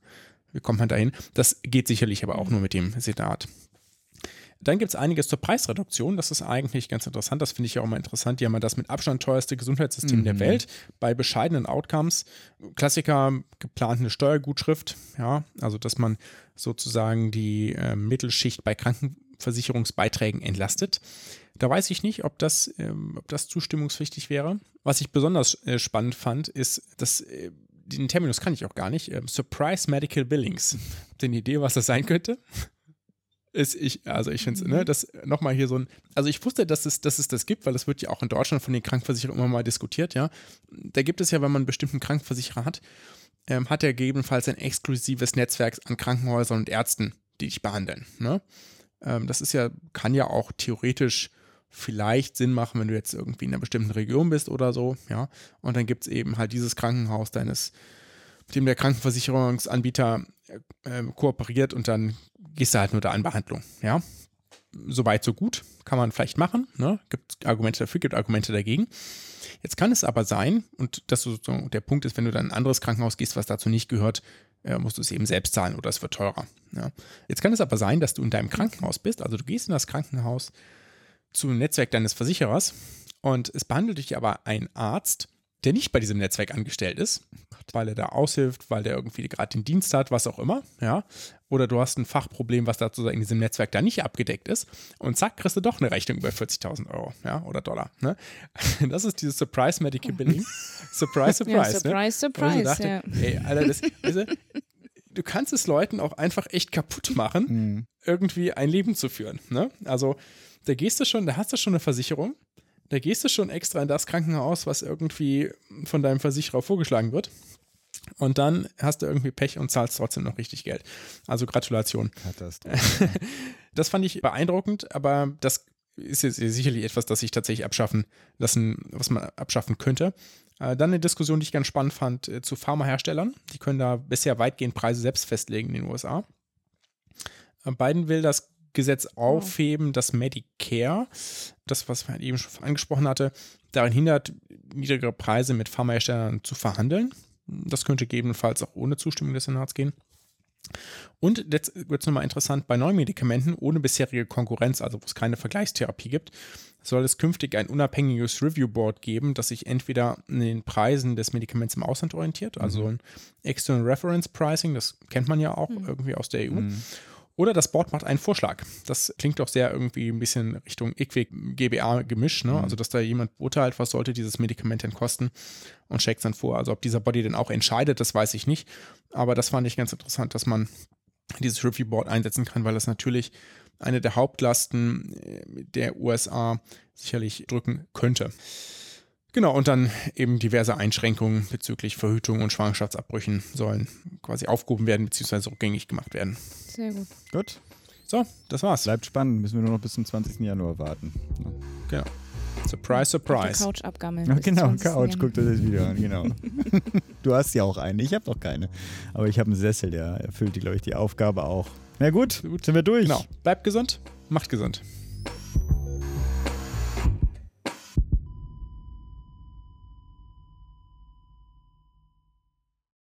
wie kommt man dahin? Das geht sicherlich aber auch nur mit dem Senat. Dann gibt es einiges zur Preisreduktion. Das ist eigentlich ganz interessant. Das finde ich ja auch mal interessant. Die haben ja das mit Abstand teuerste Gesundheitssystem mhm. der Welt bei bescheidenen Outcomes. Klassiker geplant eine Steuergutschrift. Ja, also dass man sozusagen die äh, Mittelschicht bei Krankenversicherungsbeiträgen entlastet. Da weiß ich nicht, ob das, ähm, ob das zustimmungspflichtig wäre. Was ich besonders äh, spannend fand, ist, dass äh, den Terminus kann ich auch gar nicht. Ähm, Surprise Medical Billings. Habt ihr eine Idee, was das sein könnte? ist ich, also ich finde es, ne, mhm. das nochmal hier so ein, also ich wusste, dass es, dass es das gibt, weil das wird ja auch in Deutschland von den Krankenversicherungen immer mal diskutiert, ja. Da gibt es ja, wenn man einen bestimmten Krankenversicherer hat, ähm, hat er gegebenenfalls ein exklusives Netzwerk an Krankenhäusern und Ärzten, die dich behandeln, ne? Ähm, das ist ja, kann ja auch theoretisch vielleicht Sinn machen, wenn du jetzt irgendwie in einer bestimmten Region bist oder so, ja. Und dann gibt es eben halt dieses Krankenhaus deines, mit dem der Krankenversicherungsanbieter äh, kooperiert und dann gehst du halt nur da in Behandlung, ja. Soweit, so gut. Kann man vielleicht machen. Ne? Gibt Argumente dafür, gibt Argumente dagegen. Jetzt kann es aber sein, und das so der Punkt ist, wenn du dann in ein anderes Krankenhaus gehst, was dazu nicht gehört, äh, musst du es eben selbst zahlen oder es wird teurer. Ja. Jetzt kann es aber sein, dass du in deinem Krankenhaus bist, also du gehst in das Krankenhaus zum Netzwerk deines Versicherers und es behandelt dich aber ein Arzt, der nicht bei diesem Netzwerk angestellt ist, weil er da aushilft, weil der irgendwie gerade den Dienst hat, was auch immer, ja. Oder du hast ein Fachproblem, was dazu in diesem Netzwerk da nicht abgedeckt ist und zack, kriegst du doch eine Rechnung über 40.000 Euro, ja, oder Dollar, ne? <laughs> Das ist dieses Surprise Medical <laughs> Billing. surprise, surprise, ja, Surprise, ne? surprise, dachte, ja. Ey, Alter, das, du, du kannst es Leuten auch einfach echt kaputt machen, mhm. irgendwie ein Leben zu führen, ne? Also, da gehst du schon, da hast du schon eine Versicherung, da gehst du schon extra in das Krankenhaus, was irgendwie von deinem Versicherer vorgeschlagen wird. Und dann hast du irgendwie Pech und zahlst trotzdem noch richtig Geld. Also Gratulation. <laughs> das fand ich beeindruckend, aber das ist jetzt sicherlich etwas, das sich tatsächlich abschaffen lassen, was man abschaffen könnte. Äh, dann eine Diskussion, die ich ganz spannend fand, äh, zu Pharmaherstellern. Die können da bisher weitgehend Preise selbst festlegen in den USA. Äh, Biden will das Gesetz aufheben, dass Medicare, das, was man eben schon angesprochen hatte, daran hindert, niedrigere Preise mit Pharmaherstellern zu verhandeln. Das könnte gegebenenfalls auch ohne Zustimmung des Senats gehen. Und jetzt wird es nochmal interessant, bei neuen Medikamenten ohne bisherige Konkurrenz, also wo es keine Vergleichstherapie gibt, soll es künftig ein unabhängiges Review Board geben, das sich entweder an den Preisen des Medikaments im Ausland orientiert, also mhm. ein External Reference Pricing, das kennt man ja auch mhm. irgendwie aus der EU, mhm. Oder das Board macht einen Vorschlag. Das klingt doch sehr irgendwie ein bisschen Richtung IQWIC GBA gemisch, ne? Mhm. Also, dass da jemand beurteilt, was sollte dieses Medikament denn kosten und schlägt es dann vor. Also, ob dieser Body denn auch entscheidet, das weiß ich nicht. Aber das fand ich ganz interessant, dass man dieses Review Board einsetzen kann, weil das natürlich eine der Hauptlasten äh, der USA sicherlich drücken könnte. Genau, und dann eben diverse Einschränkungen bezüglich Verhütung und Schwangerschaftsabbrüchen sollen quasi aufgehoben werden bzw. rückgängig gemacht werden. Sehr gut. Gut. So, das war's. Bleibt spannend, müssen wir nur noch bis zum 20. Januar warten. Genau. Surprise, surprise. Couch abgammeln. Ja, genau, Couch, guckt euch das Video an, genau. <laughs> du hast ja auch eine, ich habe doch keine. Aber ich habe einen Sessel, der erfüllt, glaube ich, die Aufgabe auch. Na gut, gut, sind wir durch. Genau. Bleibt gesund, macht gesund.